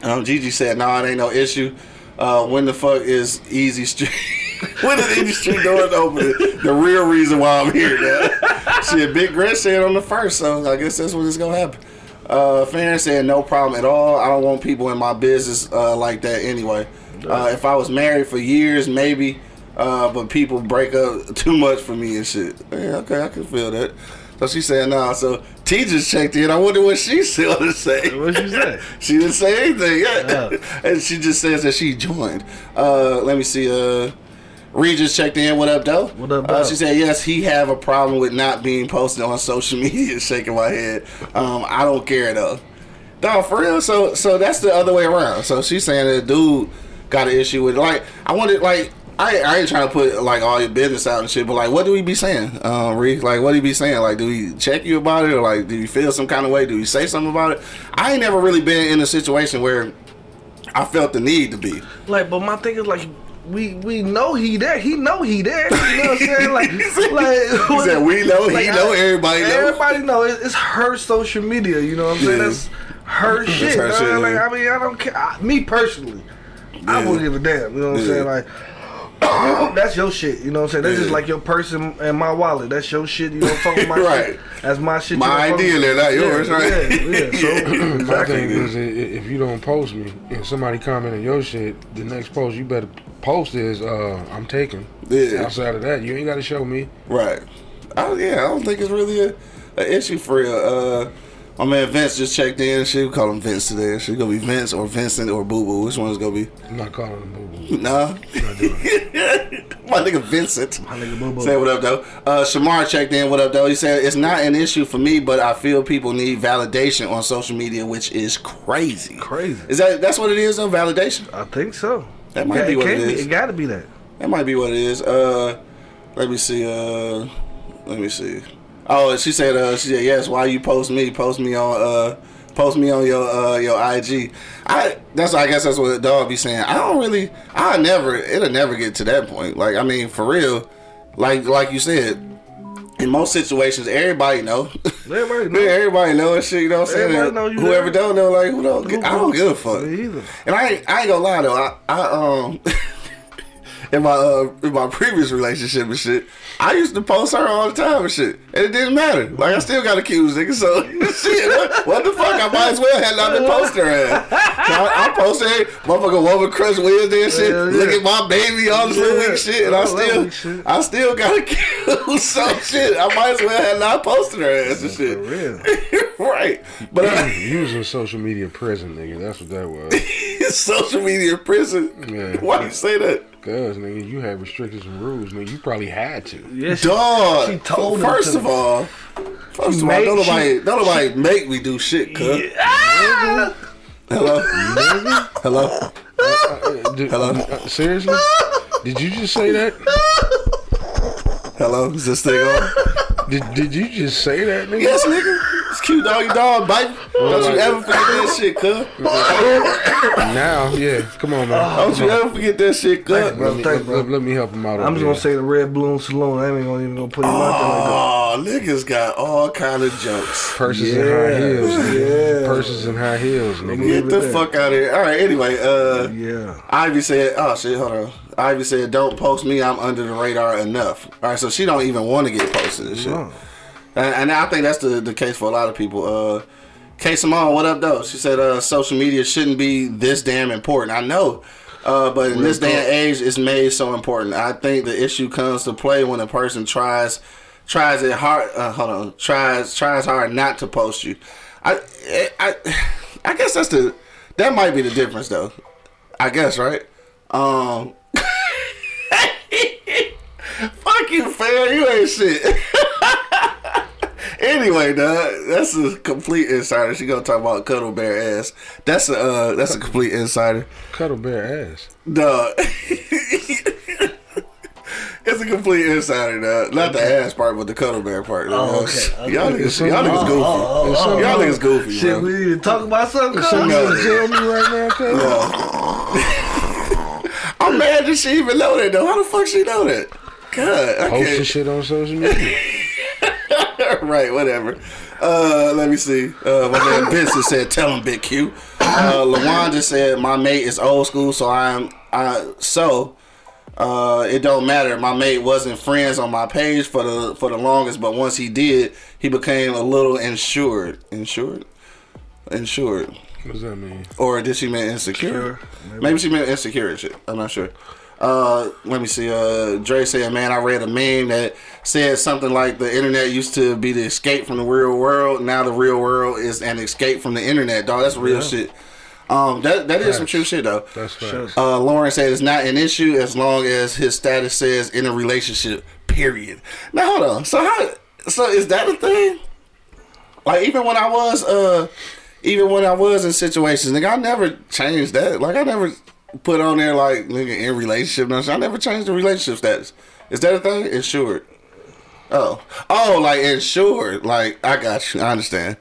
Um, Gigi said, "No, it ain't no issue. Uh, when the fuck is Easy Street? when is Easy Street doors open? The real reason why I'm here now." Shit, Big Grit said on the first, so I guess that's when it's gonna happen. Uh, Farron said, "No problem at all. I don't want people in my business uh, like that anyway. Uh, if I was married for years, maybe, uh, but people break up too much for me and shit. Yeah, okay, I can feel that." So she said, "Nah." So T just checked in. I wonder what she's still to say. What she say? She didn't say anything yet. Oh. and she just says that she joined. Uh, let me see. Uh, Regis checked in. What up, though? What up, Uh, she said, yes, he have a problem with not being posted on social media. Shaking my head. Um, I don't care, though. No, for real. So, so that's the other way around. So she's saying that dude got an issue with it. like. I wanted like. I, I ain't trying to put like all your business out and shit, but like, what do we be saying, um? Like, what do you be saying? Like, do we check you about it, or like, do you feel some kind of way? Do you say something about it? I ain't never really been in a situation where I felt the need to be. Like, but my thing is like, we we know he there. He know he there. You know what I'm saying? Like, like He said, "We know, he know, everybody know." Everybody know. It's, it's her social media. You know what I'm saying? Yeah. That's her shit. her shit, like, yeah. I mean, I don't care. I, me personally, I Yeah. wouldn't give a damn. You know what I'm saying? Like. That's your shit, you know what I'm saying? That's just like your person and my wallet. That's your shit. You don't fuck with my Right. shit. That's my shit. My idea, with- they're not yours, yeah, right? Yeah, yeah. So My exactly. thing is, i- i- if you don't post me and somebody comment on your shit, the next post you better post is, uh, I'm taking. Yeah. Outside of that, you ain't got to show me. Right. I, yeah, I don't think it's really a, a issue for you. Uh, my man Vince just checked in. shit. We call him Vince today. She gonna be Vince or Vincent or Boo Boo. Which one's gonna be? I'm not calling him boo boo. Nah. my nigga Vincent. My nigga Boo Boo. Say what up though. Uh, Shamar checked in. What up though? He said it's not an issue for me, but I feel people need validation on social media, which is crazy. Crazy. Is that that's what it is though? Validation. I think so. That might Yeah, be what it is. it be. It gotta be that. That might be what it is. Uh, let me see. Uh, let me see. Oh, she said. Uh, she said yes. Why you post me? Post me on. Uh, post me on your uh your IG. I that's I guess that's what the dog be saying. I don't really. I never. It'll never get to that point. Like I mean, for real. Like like you said. In most situations, everybody know. Everybody know. Everybody know and shit. You know what I'm saying? Everybody know you Whoever don't know, like who don't. I don't give a fuck. Me either. And I ain't, I ain't gonna lie though, I, I um in my uh in my previous relationship and shit, I used to post her all the time and shit. And it didn't matter. Like I still got accused, nigga. So shit, what, what the fuck? I might as well have not been posting her ass. I, I posted her, motherfucker woman crush Wednesday and shit. Hell yeah. Look at my baby, all this little Yeah. weak shit. And I still. I still got accused. So shit. I might as well have not posted her ass and shit. For real. right. But You was in social media prison, nigga. That's what that was. social media prison. Yeah. Why you say that? Cause nigga, you had restrictions and rules, nigga. You probably had to. Yeah, she, Dog. she told him first to. of all, first of all, don't she- nobody, don't nobody make me do shit, cuz. Hello, hello. Uh, did- Hello? uh, seriously? Did you just say that? Hello, is this thing on? Did, did you just say that, nigga? Yes, nigga. It's cute doggy dog, baby. Don't you ever forget that shit, cuz. Now, yeah. Come on, man. Don't you ever forget that shit, cuz. Thank let, me, Thank you, bro. let- let me help him out. I'm over just gonna say the Red Balloon Saloon. I ain't gonna even gonna put him out there like that. Oh, niggas got all kind of jokes. purses and high heels. Nigga. yeah. Purses and high heels, nigga. Get the there. fuck out of here. All right, anyway, uh, Yeah. Ivy said, "Oh shit, hold on." Ivy said, "Don't post me. I'm under the radar enough." All right, so she don't even want to get posted and shit. No. And, and I think that's the, the case for a lot of people. Uh, K Simone, what up though? She said, uh, "Social media shouldn't be this damn important." I know, uh, but in this day and age, it's made so important. I think the issue comes to play when a person tries tries it hard. Uh, hold on, tries tries hard not to post you. I, I, I guess that's the that might be the difference though. I guess right. Um, fuck you, fam. You ain't shit. anyway, dog, that's a complete insider. She gonna talk about cuddle bear ass. That's a uh, that's a complete insider. Cuddle bear ass. Dog. It's a complete insider, dog. Not the ass part, but the cuddle bear part. Oh, okay, okay. Y'all niggas, y'all niggas goofy. oh, Y'all niggas goofy, Shit, bro. we need to talk about something. there's something cuz. you can tell me right now, cuz? I'm mad that she even know that though. How the fuck she know that? God, I Posting can't. shit on social media. right, whatever. Uh, let me see. Uh, my man Vincent said, "Tell him, Big Q." Uh, Lawanda said, "My mate is old school, so I'm I so." Uh, it don't matter. My mate wasn't friends on my page for the for the longest, but once he did, he became a little insured. Insured, insured. What does that mean? Or did she mean insecure? Sure, maybe. maybe. she meant insecure shit. I'm not sure. Uh, let me see. Uh, Dre said, "Man, I read a meme that said something like the internet used to be the escape from the real world. Now the real world is an escape from the internet. Dog, that's real shit. Um, that that is some true shit though. That's facts. Uh, Lauren said it's not an issue as long as his status says in a relationship. Period. Now hold on. So how? So is that a thing? Like even when I was uh, even when I was in situations, nigga, I never changed that. Like I never put on there like nigga in relationship. No. I never changed the relationship status. Is that a thing? Insured. Oh, oh, like insured. Like I got you. I understand.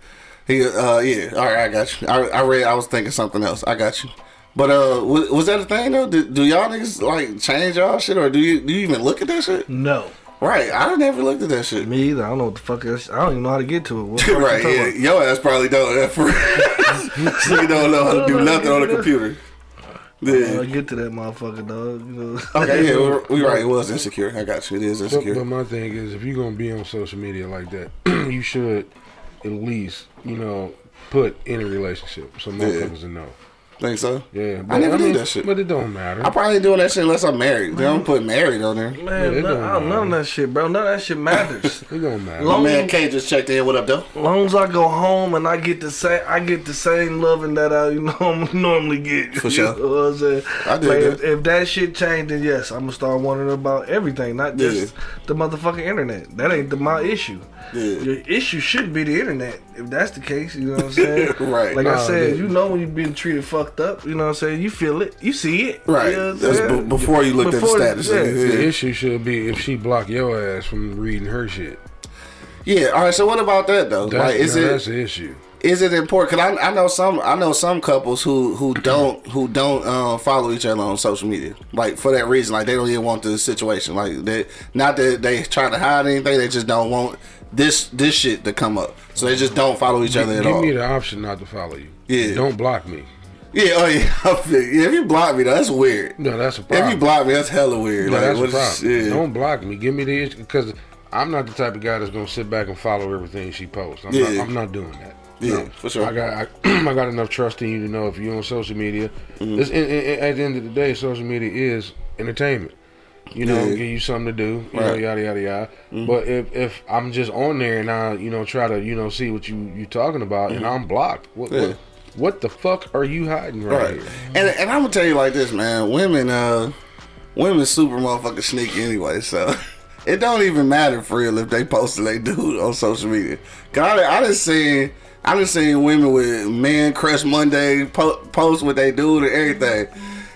He, uh, yeah. All right, I got you. I, I read. I was thinking something else. I got you. But uh, was, was that a thing though? Do, do y'all niggas like change y'all shit, or do you do you even look at that shit? No. Right. I never looked at that shit. Me either. I don't know what the fuck is. I don't even know how to get to it. What you right. Yeah. about? Your ass probably don't. For nigga don't know how to do nothing on the computer. I'll Yeah. get to that motherfucker, dog. You know. Okay. Yeah. We're, we right. It was insecure. I got you. It is But, insecure. but my thing is, if you're gonna be on social media like that, you should at least, you know, put in a relationship so motherfuckers will know. Think so? Yeah, I never mean, did that shit. But it don't matter. I probably ain't doing that shit unless I'm married. They don't put married on there. Man, it none, I don't, none of that shit, bro. None of that shit matters. it don't matter. My Long- man K just checked in. What up, though? long as I go home and I get the same, I get the same loving that I you know normally get. For You sure. know what I'm saying? I dig Like, that. if, if that shit changed, then yes, I'm gonna start wondering about everything, not just the motherfucking internet. That ain't the, my issue. Yeah. Your issue should be the internet. If that's the case, you know what I'm saying? Right. Like Nah, I said, dude. you know when you've been treated fucked up. You know what I'm saying? You feel it. You see it. Right. You know That's saying? be- before you looked Before- at the status. yeah. Yeah. The issue should be if she block your ass from reading her shit. Yeah. All right. So what about that though? That's, like, is now it that's the issue. is it important? Cause I, I know some I know some couples who who don't who don't um, follow each other on social media. Like for that reason, like they don't even want the situation. Like they not that they try to hide anything. They just don't want this this shit to come up. So they just don't follow each other at Give all. Give me the option not to follow you. Yeah. Don't block me. Yeah. Oh yeah. I feel- yeah. If you block me, though, that's weird. No, that's a problem. If you block me, that's hella weird. no, like that's a problem. Don't block me. Give me the issue because I'm not the type of guy that's gonna sit back and follow everything she posts. I'm, Yeah. not, I'm not doing that. Yeah, No. for sure. I got I, I got enough trust in you to know if you're on social media. Mm-hmm. It's, in, in, at the end of the day, social media is entertainment. You know, Yeah. give you something to do. You know, Right. Mm-hmm. yada yada yada. But if if I'm just on there and I you know try to you know see what you you talking about and I'm blocked, what, Mm-hmm. Yeah. what what the fuck are you hiding right, Right. here? And and I'm gonna tell you like this, man. Women, uh, women super motherfucking sneaky anyway. So it don't even matter for real if they posted they dude on social media. Cause I, I just seen. I just seen women with men crush Monday po- post with they dude and everything,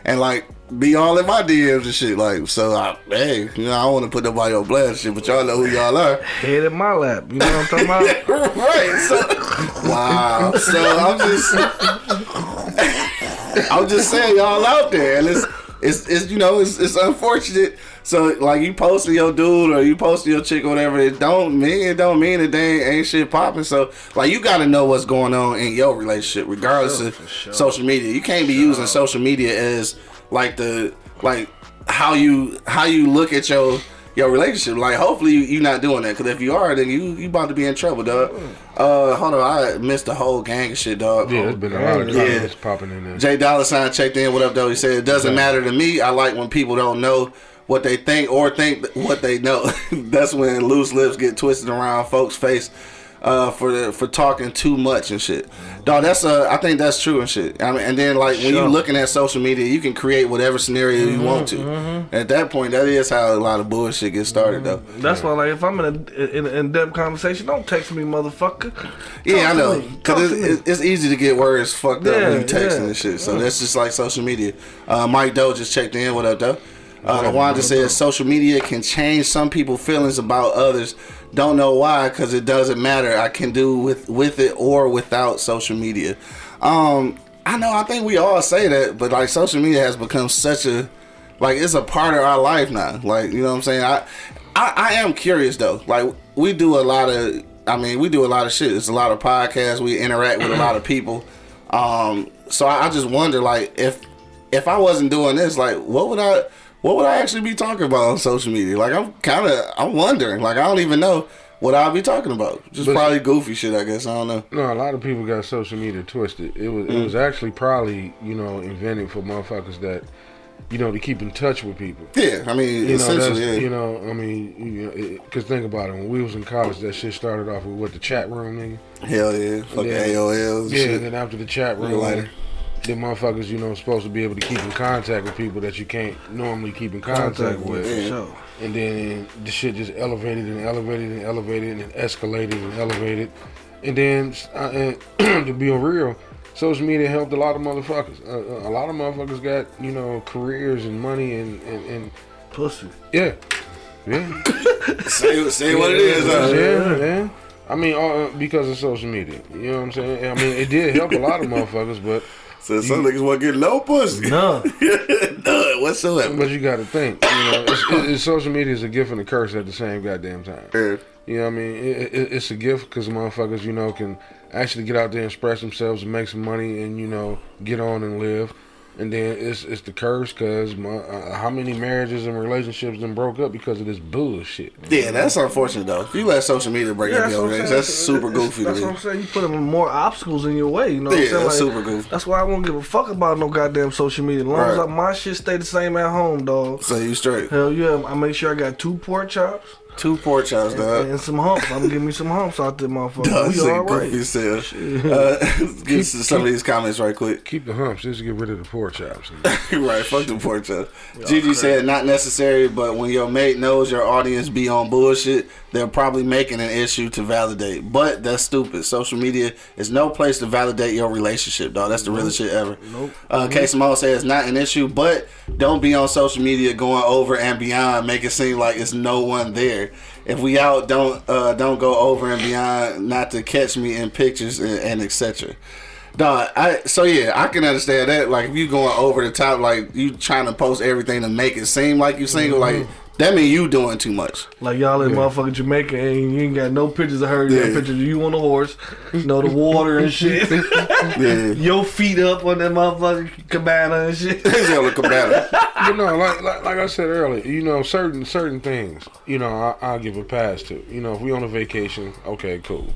and like be all in my DMs and shit. Like, so I, hey, you know, I don't want to put nobody on blast and shit, but y'all know who y'all are. Head in my lap. You know what I'm talking about? right. So wow. So I'm just I'm just saying y'all out there and it's it's, it's you know it's, it's unfortunate. So like you posting your dude or you posting your chick or whatever, it don't mean it don't mean that they ain't, ain't shit popping. So like you got to know what's going on in your relationship, regardless Sure, of sure. social media. You can't be using social media as like the like how you how you look at your your relationship. Like hopefully you, you're not doing that because if you are, then you you about to be in trouble, dog. Uh, hold on, I missed the whole gang of shit, dog. Yeah, there's been a lot of Yeah. comments popping in there. Jay Dollar Sign checked in. What up, though? He said it doesn't matter to me. I like when people don't know what they think or think what they know. That's when loose lips get twisted around folks' face. Uh, for for talking too much and shit. Dog, that's uh, I think that's true and shit. I mean, and then like when Sure. you looking at social media, you can create whatever scenario you want to. At that point, that is how a lot of bullshit gets started, though. That's why, like, if I'm in a in an in-depth conversation, don't text me, motherfucker. Yeah, I Talk know. Because it's, it's easy to get words fucked up when you texting yeah. and shit. So that's just like social media. Uh, Mike Doe just checked in. What up, though? Uh, Wanda says social media can change some people's feelings about others. Don't know why, because it doesn't matter. I can do with with it or without social media. Um, I know. I think we all say that, but like social media has become such a like it's a part of our life now. Like you know what I'm saying. I I, I am curious though. Like we do a lot of. I mean, we do a lot of shit. It's a lot of podcasts. We interact with a lot of people. Um, so I, I just wonder, like, if if I wasn't doing this, like, what would I, what would I actually be talking about on social media? Like, I'm kind of, I'm wondering. Like, I don't even know what I'll be talking about. Just But- probably goofy shit, I guess. I don't know. No, a lot of people got social media twisted. It was it Mm. was actually probably you know invented for motherfuckers that you know to keep in touch with people. Yeah, I mean, You know, essentially, yeah. you know, I mean, you know, because think about it. When we was in college, that shit started off with what the chat room, nigga. Hell yeah, fucking. AOLs. Yeah, shit. and then after the chat room, Later. The motherfuckers, you know, supposed to be able to keep in contact with people that you can't normally keep in contact, Contact with, with. Yeah. sure. And then the shit just elevated and elevated and elevated and escalated and elevated. And then, uh, and to be real, social media helped a lot of motherfuckers. Uh, a lot of motherfuckers got, you know, careers and money and, and, and Pussy. yeah. Yeah. say, say what it is. huh? Yeah, yeah. I mean, uh, because of social media. You know what I'm saying? I mean, it did help a lot of motherfuckers, but So some niggas want to get no pussy. No. None whatsoever. but you got to think, you know, it's, it, it's, social media is a gift and a curse at the same goddamn time. Yeah. You know what I mean? It, it, it's a gift because motherfuckers, you know, can actually get out there and express themselves and make some money and, you know, get on and live. And then it's it's the curse because uh, how many marriages and relationships then broke up because of this bullshit. Yeah, that's unfortunate though. If you let social media break Yeah, up your what relationship, saying. that's super It's- goofy to That's me. what I'm saying. You put more obstacles in your way. You know what Yeah, I'm saying? that's super goofy. That's why I won't give a fuck about no goddamn social media. As long as Right. I, my shit stay the same at home, dog. So you straight. Hell yeah, I make sure I got two pork chops Two pork chops, dog. and some humps. I'm gonna give me some humps out there, motherfucker. Dog, we this all goofy right. Uh, get to some of these comments right quick. Keep the humps just to get rid of the pork chops. right, fuck the pork chops. Gigi said not necessary, but when your mate knows your audience be on bullshit, they're probably making an issue to validate. But that's stupid. Social media is no place to validate your relationship, dog. That's the realest shit ever. Nope. Uh, K. Simone says it's not an issue, but don't be on social media going over and beyond, make it seem like it's no one there. If we out, don't uh, don't go over and beyond, not to catch me in pictures and, and etc. Dog, I so yeah, I can understand that. Like if you going over the top, like you trying to post everything to make it seem like you single, like that mean you doing too much. Like y'all in motherfucking Jamaica and you ain't got no pictures of her. You got pictures of you on the horse, you know, the water and shit. Yeah, Your feet up on that motherfucking cabana and shit. he's on the cabana. but no, like, like like I said earlier, you know, certain certain things, you know, I, I'll give a pass to. You know, if we on a vacation, okay, cool.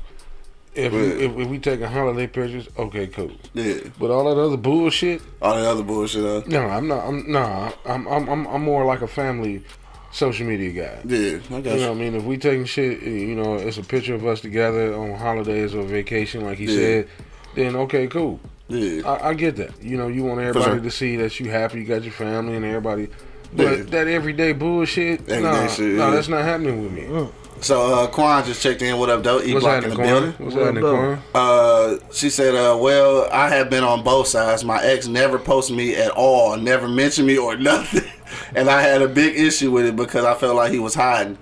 If we, Yeah. if, if we taking holiday pictures, okay, cool. Yeah, But all that other bullshit, all the other bullshit. Uh, no, I'm not. I'm nah. I'm I'm I'm, I'm more like a family social media guy. yeah, I got You know what I mean? If we taking shit, you know, it's a picture of us together on holidays or vacation, like he Yeah. said, then okay, cool. Yeah, I, I get that. You know, you want everybody sure. to see that you happy, you got your family and everybody. But Yeah. that everyday bullshit, Everyday nah, shit, nah, yeah. that's not happening with me. So uh, Quan just checked in. What up, though? E What's block in happening, the Quan? building. What's What happening, Quan? Uh, she said, uh, well, I have been on both sides. My ex never posted me at all, never mentioned me or nothing. and I had a big issue with it because I felt like he was hiding.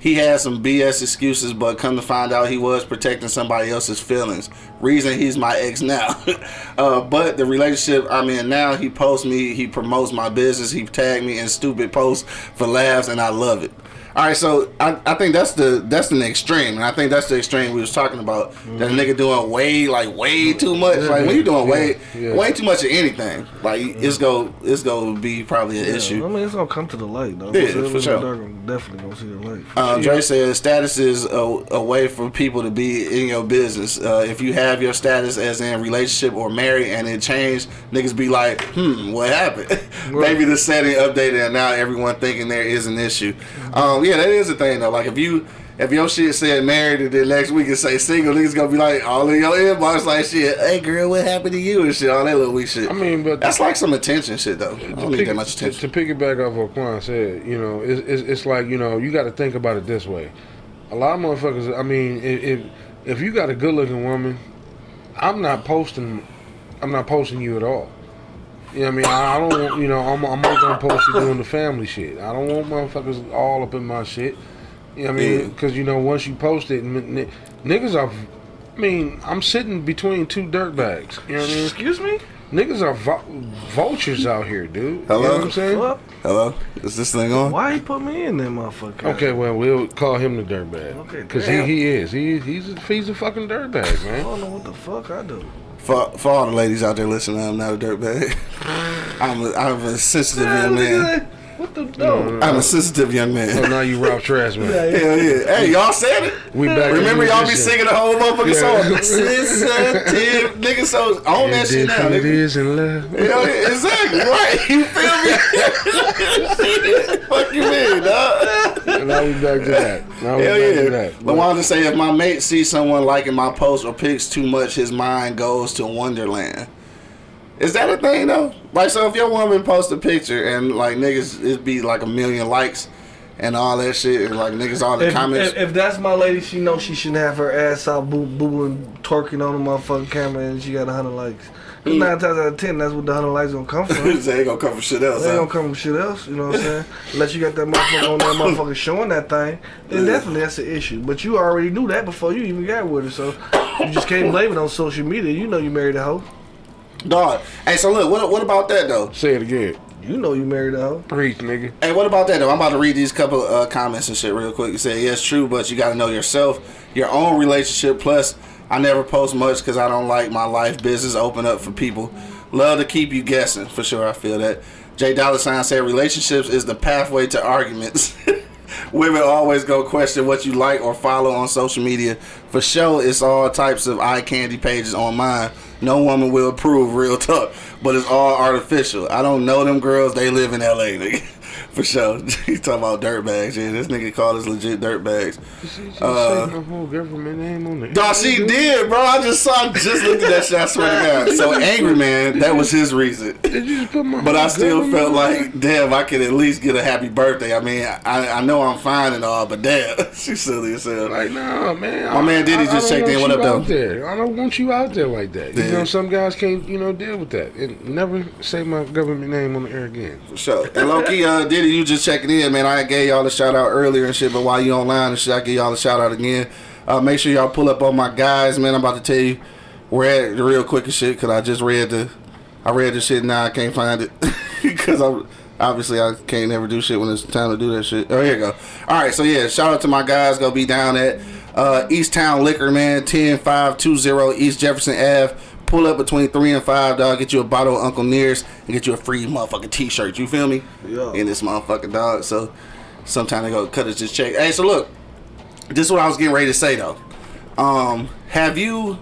He had some BS excuses, but come to find out he was protecting somebody else's feelings. Reason he's my ex now. uh, but the relationship I'm in now, he posts me, he promotes my business, he tagged me in stupid posts for laughs, and I love it. All right, so I, I think that's the that's the extreme, and I think that's the extreme we was talking about. That nigga doing way like way too much. Like when you doing way yeah. way too much of anything, like it's go it's gonna be probably an I issue. I mean, it's gonna come to the light, though. Yeah, for sure. dark, definitely gonna see the light. Uh, Dre says status is a, a way for people to be in your business. Uh, if you have your status as in relationship or married and it changed, niggas be like, hmm, what happened? Maybe the setting updated and now everyone thinking there is an issue. Um, yeah, that is a thing though. Like if you if your shit said married and then next week it say single, niggas gonna be like all in your inbox like shit. Hey girl, what happened to you and shit? All that little weak shit. I mean, but that's like some attention shit though. I don't need that much attention. to, to piggyback off what Quan said, you know, it's, it's, it's like you know you got to think about it this way. A lot of motherfuckers. I mean, if if, if you got a good looking woman, I'm not posting. I'm not posting you at all. You know what I mean? I, I don't. want- You know, I'm, I'm only gonna post you doing the family shit. I don't want motherfuckers all up in my shit. You know what I mean? Yeah. Because you know, once you post it, n- n- niggas are. I mean, I'm sitting between two dirt bags. You know what I mean? Excuse me? Niggas are vul- vultures out here, dude. You know Hello? what I'm saying? What? Hello, is this thing on? Why he put me in that motherfucker? Okay, well, we'll call him the dirtbag. Okay, Because he, he is. He, he's, a, he's a fucking dirtbag, I man. I don't know what the fuck I do. For, for all the ladies out there listening, I'm not a dirtbag. I'm a, I'm a sensitive young man. What the no? I'm a sensitive young man. So man. now you Ralph Trash, man. Hell yeah. Hey, y'all said it. We back. Remember y'all be singing the whole motherfucking Yeah. song. Sensitive nigga, so own that shit is now, what it nigga. is in love. Hell yeah, exactly. Right. You feel me? Fuck you mean, dog? Now we back to that. Now we Hell back to yeah. that. But I wanted to say if my mate sees someone liking my post or pics too much, his mind goes to Wonderland. Is that a thing though? Like so if your woman posts a picture and like niggas it be like a million likes and all that shit and like niggas all the If, comments if, if that's my lady, she knows she shouldn't have her ass out boo booing, twerking on the motherfucking camera, and she got a hundred likes. 'Cause Mm. Nine times out of ten, that's what the hundred likes gonna come from. they ain't gonna come from shit else. They huh? ain't gonna come from shit else, you know what I'm saying? Unless you got that motherfucker on that motherfucker showing that thing, then Yeah. definitely that's an issue. But you already knew that before you even got with her, so you just can't blame it on social media. You know you married a hoe. Dog. Hey, so look, what what about that though? Say it again. You know you married a hoe. Preach, nigga. Hey, what about that though? I'm about to read these couple uh, comments and shit real quick. You say, yes, true, but you got to know yourself, your own relationship. Plus, I never post much because I don't like my life business open up for people. Love to keep you guessing, for sure. I feel that. Jay Dollar Sign said, relationships is the pathway to arguments. Women always go question what you like or follow on social media. For sure, it's all types of eye candy pages on mine. No woman will approve, real talk. But it's all artificial. I don't know them girls. They live in LA, nigga. For sure. He's talking about dirt bags. Yeah, this nigga called us legit dirt bags. She just Uh, my whole government name on it. Dog, she did, bro. I just saw, just looked at that shit. I swear to God. So angry, man. That was his reason. Did you just put my But I still felt like, damn, I could at least get a happy birthday. I mean, I, I know I'm fine and all, but damn, she's silly as hell. Like, nah, man. My man Diddy just don't checked in. What up, though? There. I don't want you out there like that. You know, some guys can't, you know, deal with that. And never say my government name on the air again. For sure. And low key, uh, Diddy, you just checking in, man. I gave y'all a shout out earlier and shit, but while you online and shit, I give y'all a shout out again. Uh, make sure y'all pull up on my guys, man. I'm about to tell you where at real quick and shit, because I just read the, I read the shit now. I can't find it because I'm obviously I can't never do shit when it's time to do that shit. Oh, here you go. All right, so yeah, shout out to my guys. Gonna be down at uh, East Town Liquor, man, 10520 East Jefferson Ave. Pull up between three and five, dog. Get you a bottle of Uncle Nearest and get you a free motherfucking T-shirt. You feel me? Yeah. In this motherfucking dog. So sometime they go cut us this check. Hey, so look, this is what I was getting ready to say though. Um, have you,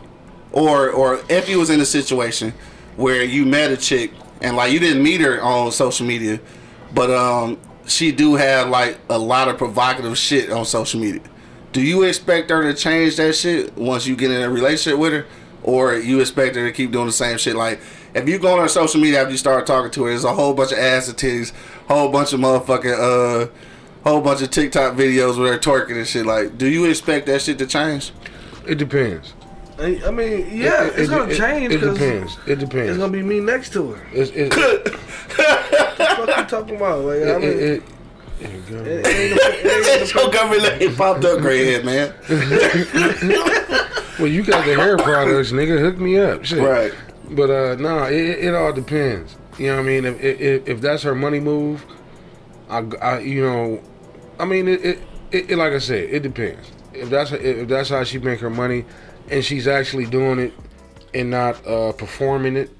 or or if you was in a situation where you met a chick and like you didn't meet her on social media, but um, she do have like a lot of provocative shit on social media. Do you expect her to change that shit once you get in a relationship with her, or you expect her to keep doing the same shit? Like, if you go on her social media after you start talking to her, there's a whole bunch of ass and titties, whole bunch of motherfucking, uh, whole bunch of TikTok videos with her twerking and shit. Like, do you expect that shit to change? It depends. I I mean, yeah, It- it- it's gonna it- change It because depends. It depends. it's gonna be me next to her. It's, it's, What you talking about? Like, I it, mean, it, it, it, ain't it your government name popped up, gray head, man. well, you got the hair products, nigga. Hook me up. Shit. Right. But uh, nah, it, it it all depends. You know what I mean? If if, if that's her money move, I, I you know, I mean it, it, it, it like I said, it depends. If that's if that's how she make her money, and she's actually doing it and not uh, performing it,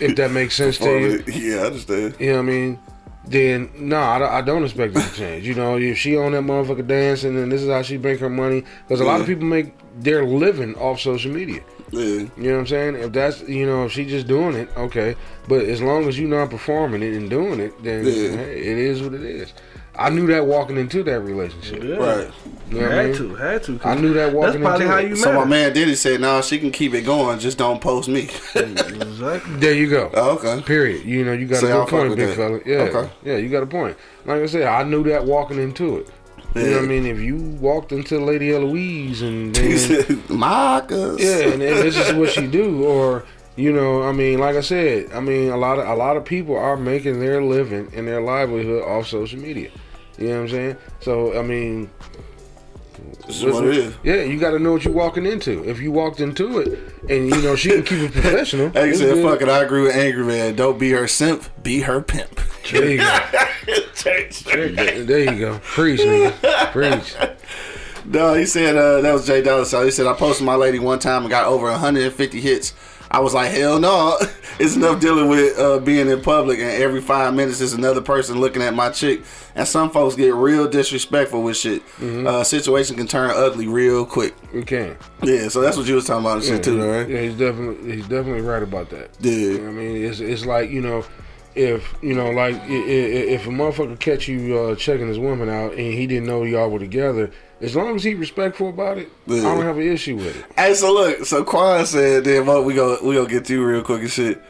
if that makes sense to you. yeah, I understand. You know what I mean? Then no, I, don't- I don't expect it to change. You know, if she on that motherfucker dancing and this is how she make her money, because a lot of people make their living off social media. Yeah. You know what I'm saying? If that's you know, if she just doing it, okay. But as long as you not performing it and doing it, then Yeah. hey, it is what it is. I knew that walking into that relationship. Yeah. Right. You know what I Had mean? to, had to. I knew that That's probably into how it. you So met. my her. man Diddy said, "No, she can keep it going. Just don't post me." Exactly. There you go. oh, okay. Period. You know, you got So a good point, big that. fella. Yeah, Okay. yeah, you got a point. Like I said, I knew that walking into it. You know what I mean? If you walked into Lady Eloise and He then, said, "Marcus." yeah, and, and this is what she do, or you know, I mean, like I said, I mean, a lot of a lot of people are making their living and their livelihood off social media. You know what I'm saying? So I mean, This is what it is. yeah, you got to know what you're walking into. If you walked into it, and you know she can keep it professional. Hey, he said. "Fuck it." I agree with Angry Man. Don't be her simp. Be her pimp. There you go. There, there you go. Preach, nigga. Preach. No, he said uh, that was Jay Dollar. So he said I posted my lady one time and got over 150 hits. I was like, hell no, it's enough dealing with uh, being in public, and every five minutes is another person looking at my chick. And some folks get real disrespectful with shit. Uh, situation can turn ugly real quick. We can. Yeah, so that's what you was talking about and shit too, right? Yeah, he's definitely he's definitely right about that. Yeah. You know I mean, it's it's like you know, if you know, like if a motherfucker catch you uh, checking his woman out and he didn't know y'all were together, as long as he respectful about it, I don't have an issue with it. Hey, so look, so Quan said, then what we go we gonna get to real quick and shit.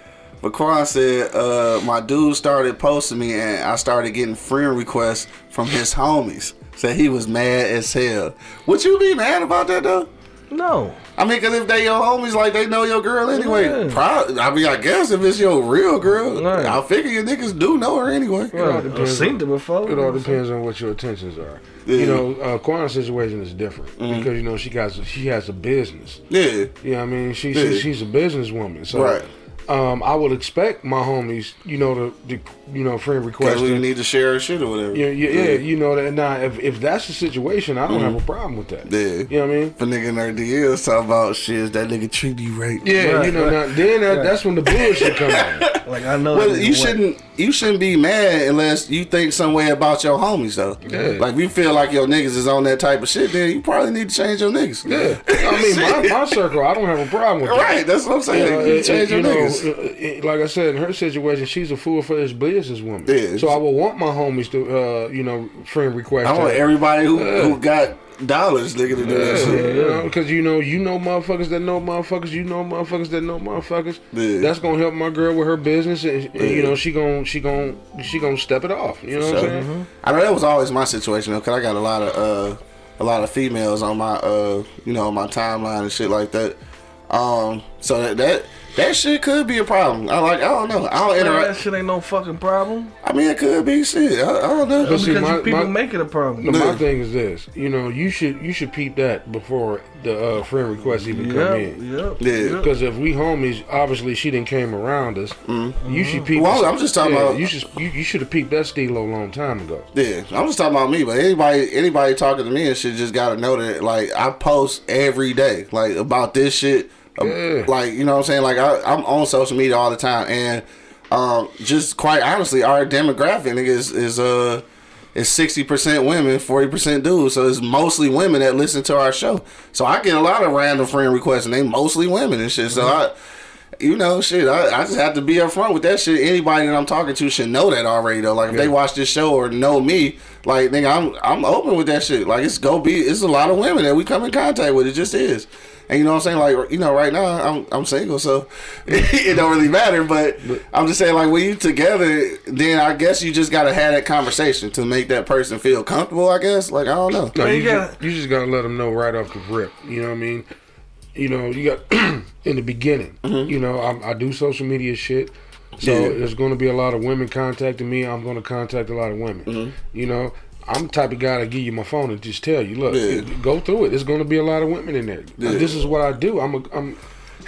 But Quan said, uh, my dude started posting me and I started getting friend requests from his homies. Said he was mad as hell. Would you be mad about that though? No. I mean, cause if they your homies, like they know your girl anyway. Yeah. Prob- I mean, I guess if it's your real girl, Right. I figure your niggas do know her anyway. It all I've depends seen on- before. It all depends on what your intentions are. Yeah. You know, uh, Quan's situation is different Mm-hmm. because you know she got she has a business. Yeah, You know what I mean? She, Yeah. she she's a businesswoman. So Right. Um, I would expect my homies, you know, to, to you know, friend request. cause we need to share her shit or whatever. yeah, yeah, yeah, you know that. Now, if, if that's the situation, I don't have a problem with that. Mm-hmm. Yeah. You know what I mean? If a nigga in her DMs talking about shit, is that nigga treat you right? Yeah, Right, you know. right. Now, then that, that's when the bullshit come out. Like I know. Well, that you what- shouldn't you shouldn't be mad unless you think some way about your homies though. Yeah. Like if you feel like your niggas is on that type of shit, then you probably need to change your niggas. Yeah, I mean, my, my circle, I don't have a problem with that. Right, that's what I'm You saying. know, You it- change it- your you niggas. it- it- like I said, in her situation, she's a full fledged businesswoman. Yeah. So I would want my homies to, uh, you know, friend request. I want her. everybody who, who got dollars, nigga, to do that Yeah, shit. you know, because you know, you know, motherfuckers that know motherfuckers, you know, motherfuckers that know motherfuckers. Yeah. That's gonna help my girl with her business, and, and, you know, she gon' she gon' she gonna step it off. You know what I'm So, saying? I know that was always my situation though, cause I got a lot of uh, a lot of females on my uh, you know, my timeline and shit like that. Um, so that that that shit could be a problem. I like, I don't know. I don't Man, that shit ain't no fucking problem. I mean, it could be shit. I, I don't know. But see, because my- people my- make it a problem. No, my thing is this. You know, you should you should peep that before the uh, friend request even come in. yeah, Yeah. Because if we homies, obviously she didn't came around us. Hmm. You should peep. Well, I'm just talking yeah, about- You should you, you should have peeped that steelo a long time ago. Yeah, I'm just talking about me, but anybody anybody talking to me and shit just gotta know that like I post every day like about this shit. Yeah. Like you know what I'm saying? Like I, I'm on social media all the time, and um, just quite honestly, our demographic nigga, is is uh is sixty percent women, forty percent dudes. So it's mostly women that listen to our show. So I get a lot of random friend requests, and they mostly women and shit. So I. You know, shit. I, I just have to be upfront with that shit. Anybody that I'm talking to should know that already, though. Like if they watch this show or know me, like nigga, I'm I'm open with that shit. Like it's go be. It's a lot of women that we come in contact with. It just is. And you know what I'm saying? Like you know, right now I'm I'm single, so it don't really matter. But I'm just saying, like when you together, then I guess you just gotta have that conversation to make that person feel comfortable. I guess. Like I don't know. No, you, you ju- gotta- you just gotta let them know right off the rip. You know what I mean? You know, you got in the beginning. Mm-hmm. You know, I, I do social media shit, so Yeah. there's going to be a lot of women contacting me. I'm going to contact a lot of women. Mm-hmm. You know, I'm the type of guy to give you my phone and just tell you, look, Yeah. go through it. There's going to be a lot of women in there. This is what I do. I'm a, I'm,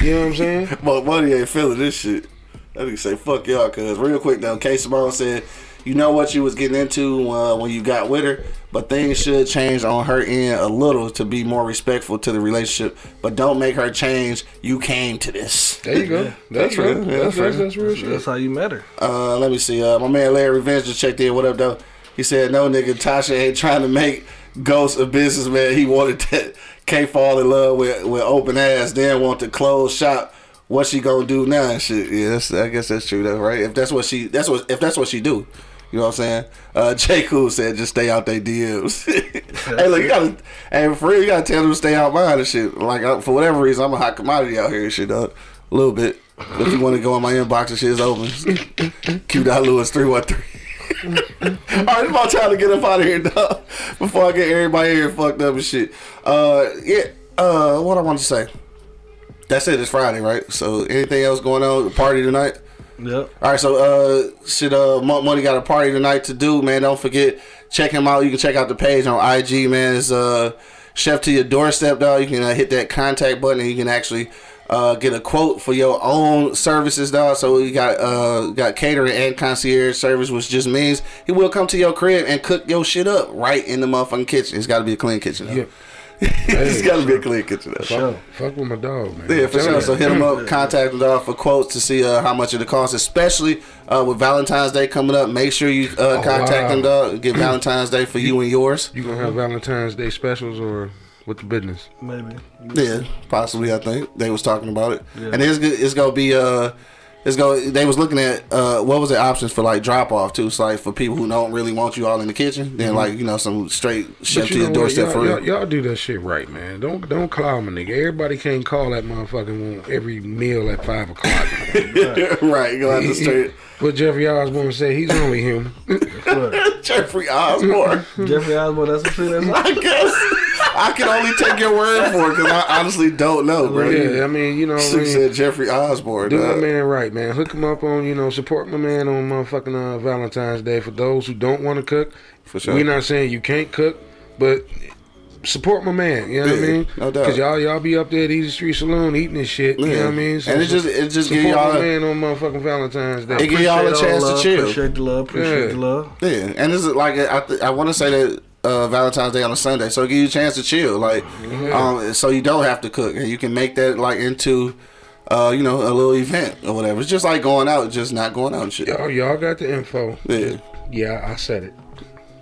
you know what I'm saying? But money ain't feeling this shit. That nigga say fuck y'all, cause real quick though, K Simone said, you know what you was getting into uh, when you got with her, but things should change on her end a little to be more respectful to the relationship. But don't make her change. You came to this. There you go. That's That's real. real. Yeah, That's, that's that's, real. that's real. That's how you met her. Uh, let me see. Uh, my man Larry Revenge just checked in. What up, though? He said, no, nigga, Tasha ain't trying to make Ghost a businessman. He wanted that K fall in love with, with open ass, then want to close shop. What she gonna do now and shit? Yeah, that's, I guess that's true though, right? If that's what she, that's what if that's what she do. You know what I'm saying? Uh, J. Cool said, just stay out their DMs. hey, look, you gotta, hey, for real, you gotta tell them to stay out mine and shit. Like, uh, for whatever reason, I'm a hot commodity out here and shit, dog. A little bit. But if you want to go in my inbox and shit is open. Q. Lewis 313. All right, it's about time to get up out of here, dog. Before I get everybody here fucked up and shit. Uh, yeah. Uh, what I want to say. That's it. It's Friday, right? So, anything else going on? Party tonight? Yep. All right, so uh, shit, uh, Money got a party tonight to do, man. Don't forget, check him out. You can check out the page on IG, man. It's uh, Chef to your doorstep, dog. You can uh, hit that contact button, and you can actually uh, get a quote for your own services, dog. So you got uh, got catering and concierge service, which just means he will come to your crib and cook your shit up right in the motherfucking kitchen. It's got to be a clean kitchen, though. Yeah. it's got to be a clean kitchen, though. Sure. Fuck with my dog, man. Yeah, for sure. you. So hit them up, contact them dog for quotes to see uh, how much it costs, especially uh, with Valentine's Day coming up. Make sure you uh, contact wow. them, dog. Get Valentine's Day for you and yours. You gonna have Valentine's Day specials or with the business? Maybe. Yeah, possibly. I think they was talking about it, Yeah. and it's go- it's gonna be uh. It's go. They was looking at uh, what was the options for like drop off too. So like for people who don't really want you all in the kitchen, then like you know some straight chef But to you your doorstep Y'all, for y'all, real. y'all do that shit right, man. Don't don't clown a nigga. Everybody can't call that motherfucking one every meal at five o'clock. right, you gonna have to straight What Jeffrey Osborne say? He's only human. What? Jeffrey Osborne. Jeffrey Osborne, that's what shit that's I guess I can only take your word for it because I honestly don't know, bro. yeah, I mean, you know, what I Six mean, said Jeffrey Osborne. do my man right, man. Hook him up on, you know, support my man on motherfucking uh, Valentine's Day. For those who don't want to cook, For sure. we're not saying you can't cook, but support my man. You know what I mean? no doubt. Cause y'all y'all be up there at Easy Street Saloon eating this shit. You know what I mean? and it just it just give support y'all my a, man on motherfucking Valentine's Day. It give y'all a chance all to chill. Appreciate the love. Appreciate Yeah. the love. yeah. And this is like I th- I want to say that uh, Valentine's Day on a Sunday, so it give you a chance to chill, like um, so you don't have to cook, and you can make that like into. Uh, you know, a little event or whatever. It's just like going out, just not going out and shit. Y'all, y'all got the info. Yeah. Yeah, I said it.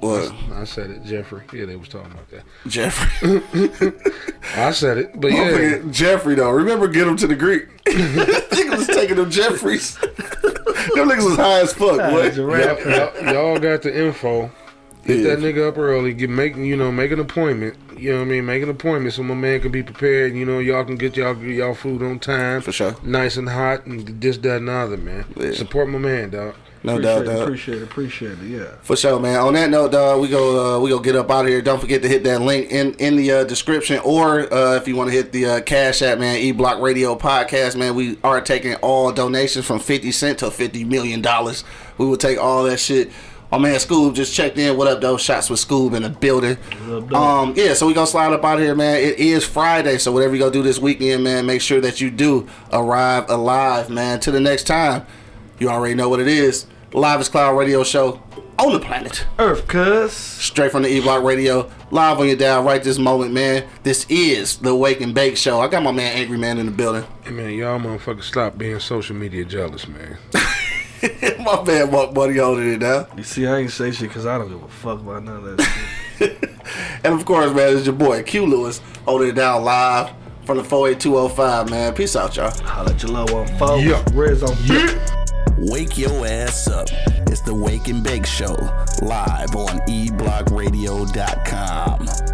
What, I said it, Jeffrey. Yeah, they was talking about that. Jeffrey? I said it, but yeah, Motherfucker, Jeffrey though. Remember, get him to the Greek. niggas was taking them Jeffreys. them niggas was high as fuck, boy. y'all, y'all, y'all got the info. Hit Yeah. that nigga up early. Get make you know make an appointment. You know what I mean? Make an appointment so my man can be prepared. You know y'all can get y'all y'all food on time, For sure. nice and hot, and this that and the other man. Yeah. Support my man, dog. No Appreciate doubt, it, dog. appreciate it, appreciate it, yeah. For sure, man. On that note, dog, we go uh, we go get up out of here. Don't forget to hit that link in in the uh, description, or uh, if you want to hit the uh, Cash App, man, E Block Radio Podcast, man. We are taking all donations from fifty cent to fifty million dollars. We will take all that shit. Oh man, Scoob just checked in. What up, though? Shots with Scoob in the building. up, dog? Um, yeah, so we gonna slide up out here, man. It is Friday, so whatever you gonna do this weekend, man, make sure that you do arrive alive, man. Till the next time, you already know what it is. Live is Cloud Radio Show on the planet. Earth, cuz. Straight from the E Block Radio, live on your dial right this moment, man. This is the Wake and Bake Show. I got my man Angry Man in the building. Hey man, y'all motherfuckers stop being social media jealous, man. my man Mark Buddy holding it down. You see, I ain't say shit because I don't give a fuck about none of that shit. And of course, man, it's your boy Q Lewis holding it down live from the 48205, man. Peace out, y'all. Holla at your little one, folks. Yeah. Red's on Wake your ass up. It's the Wake and Bake Show, live on eblockradio.com.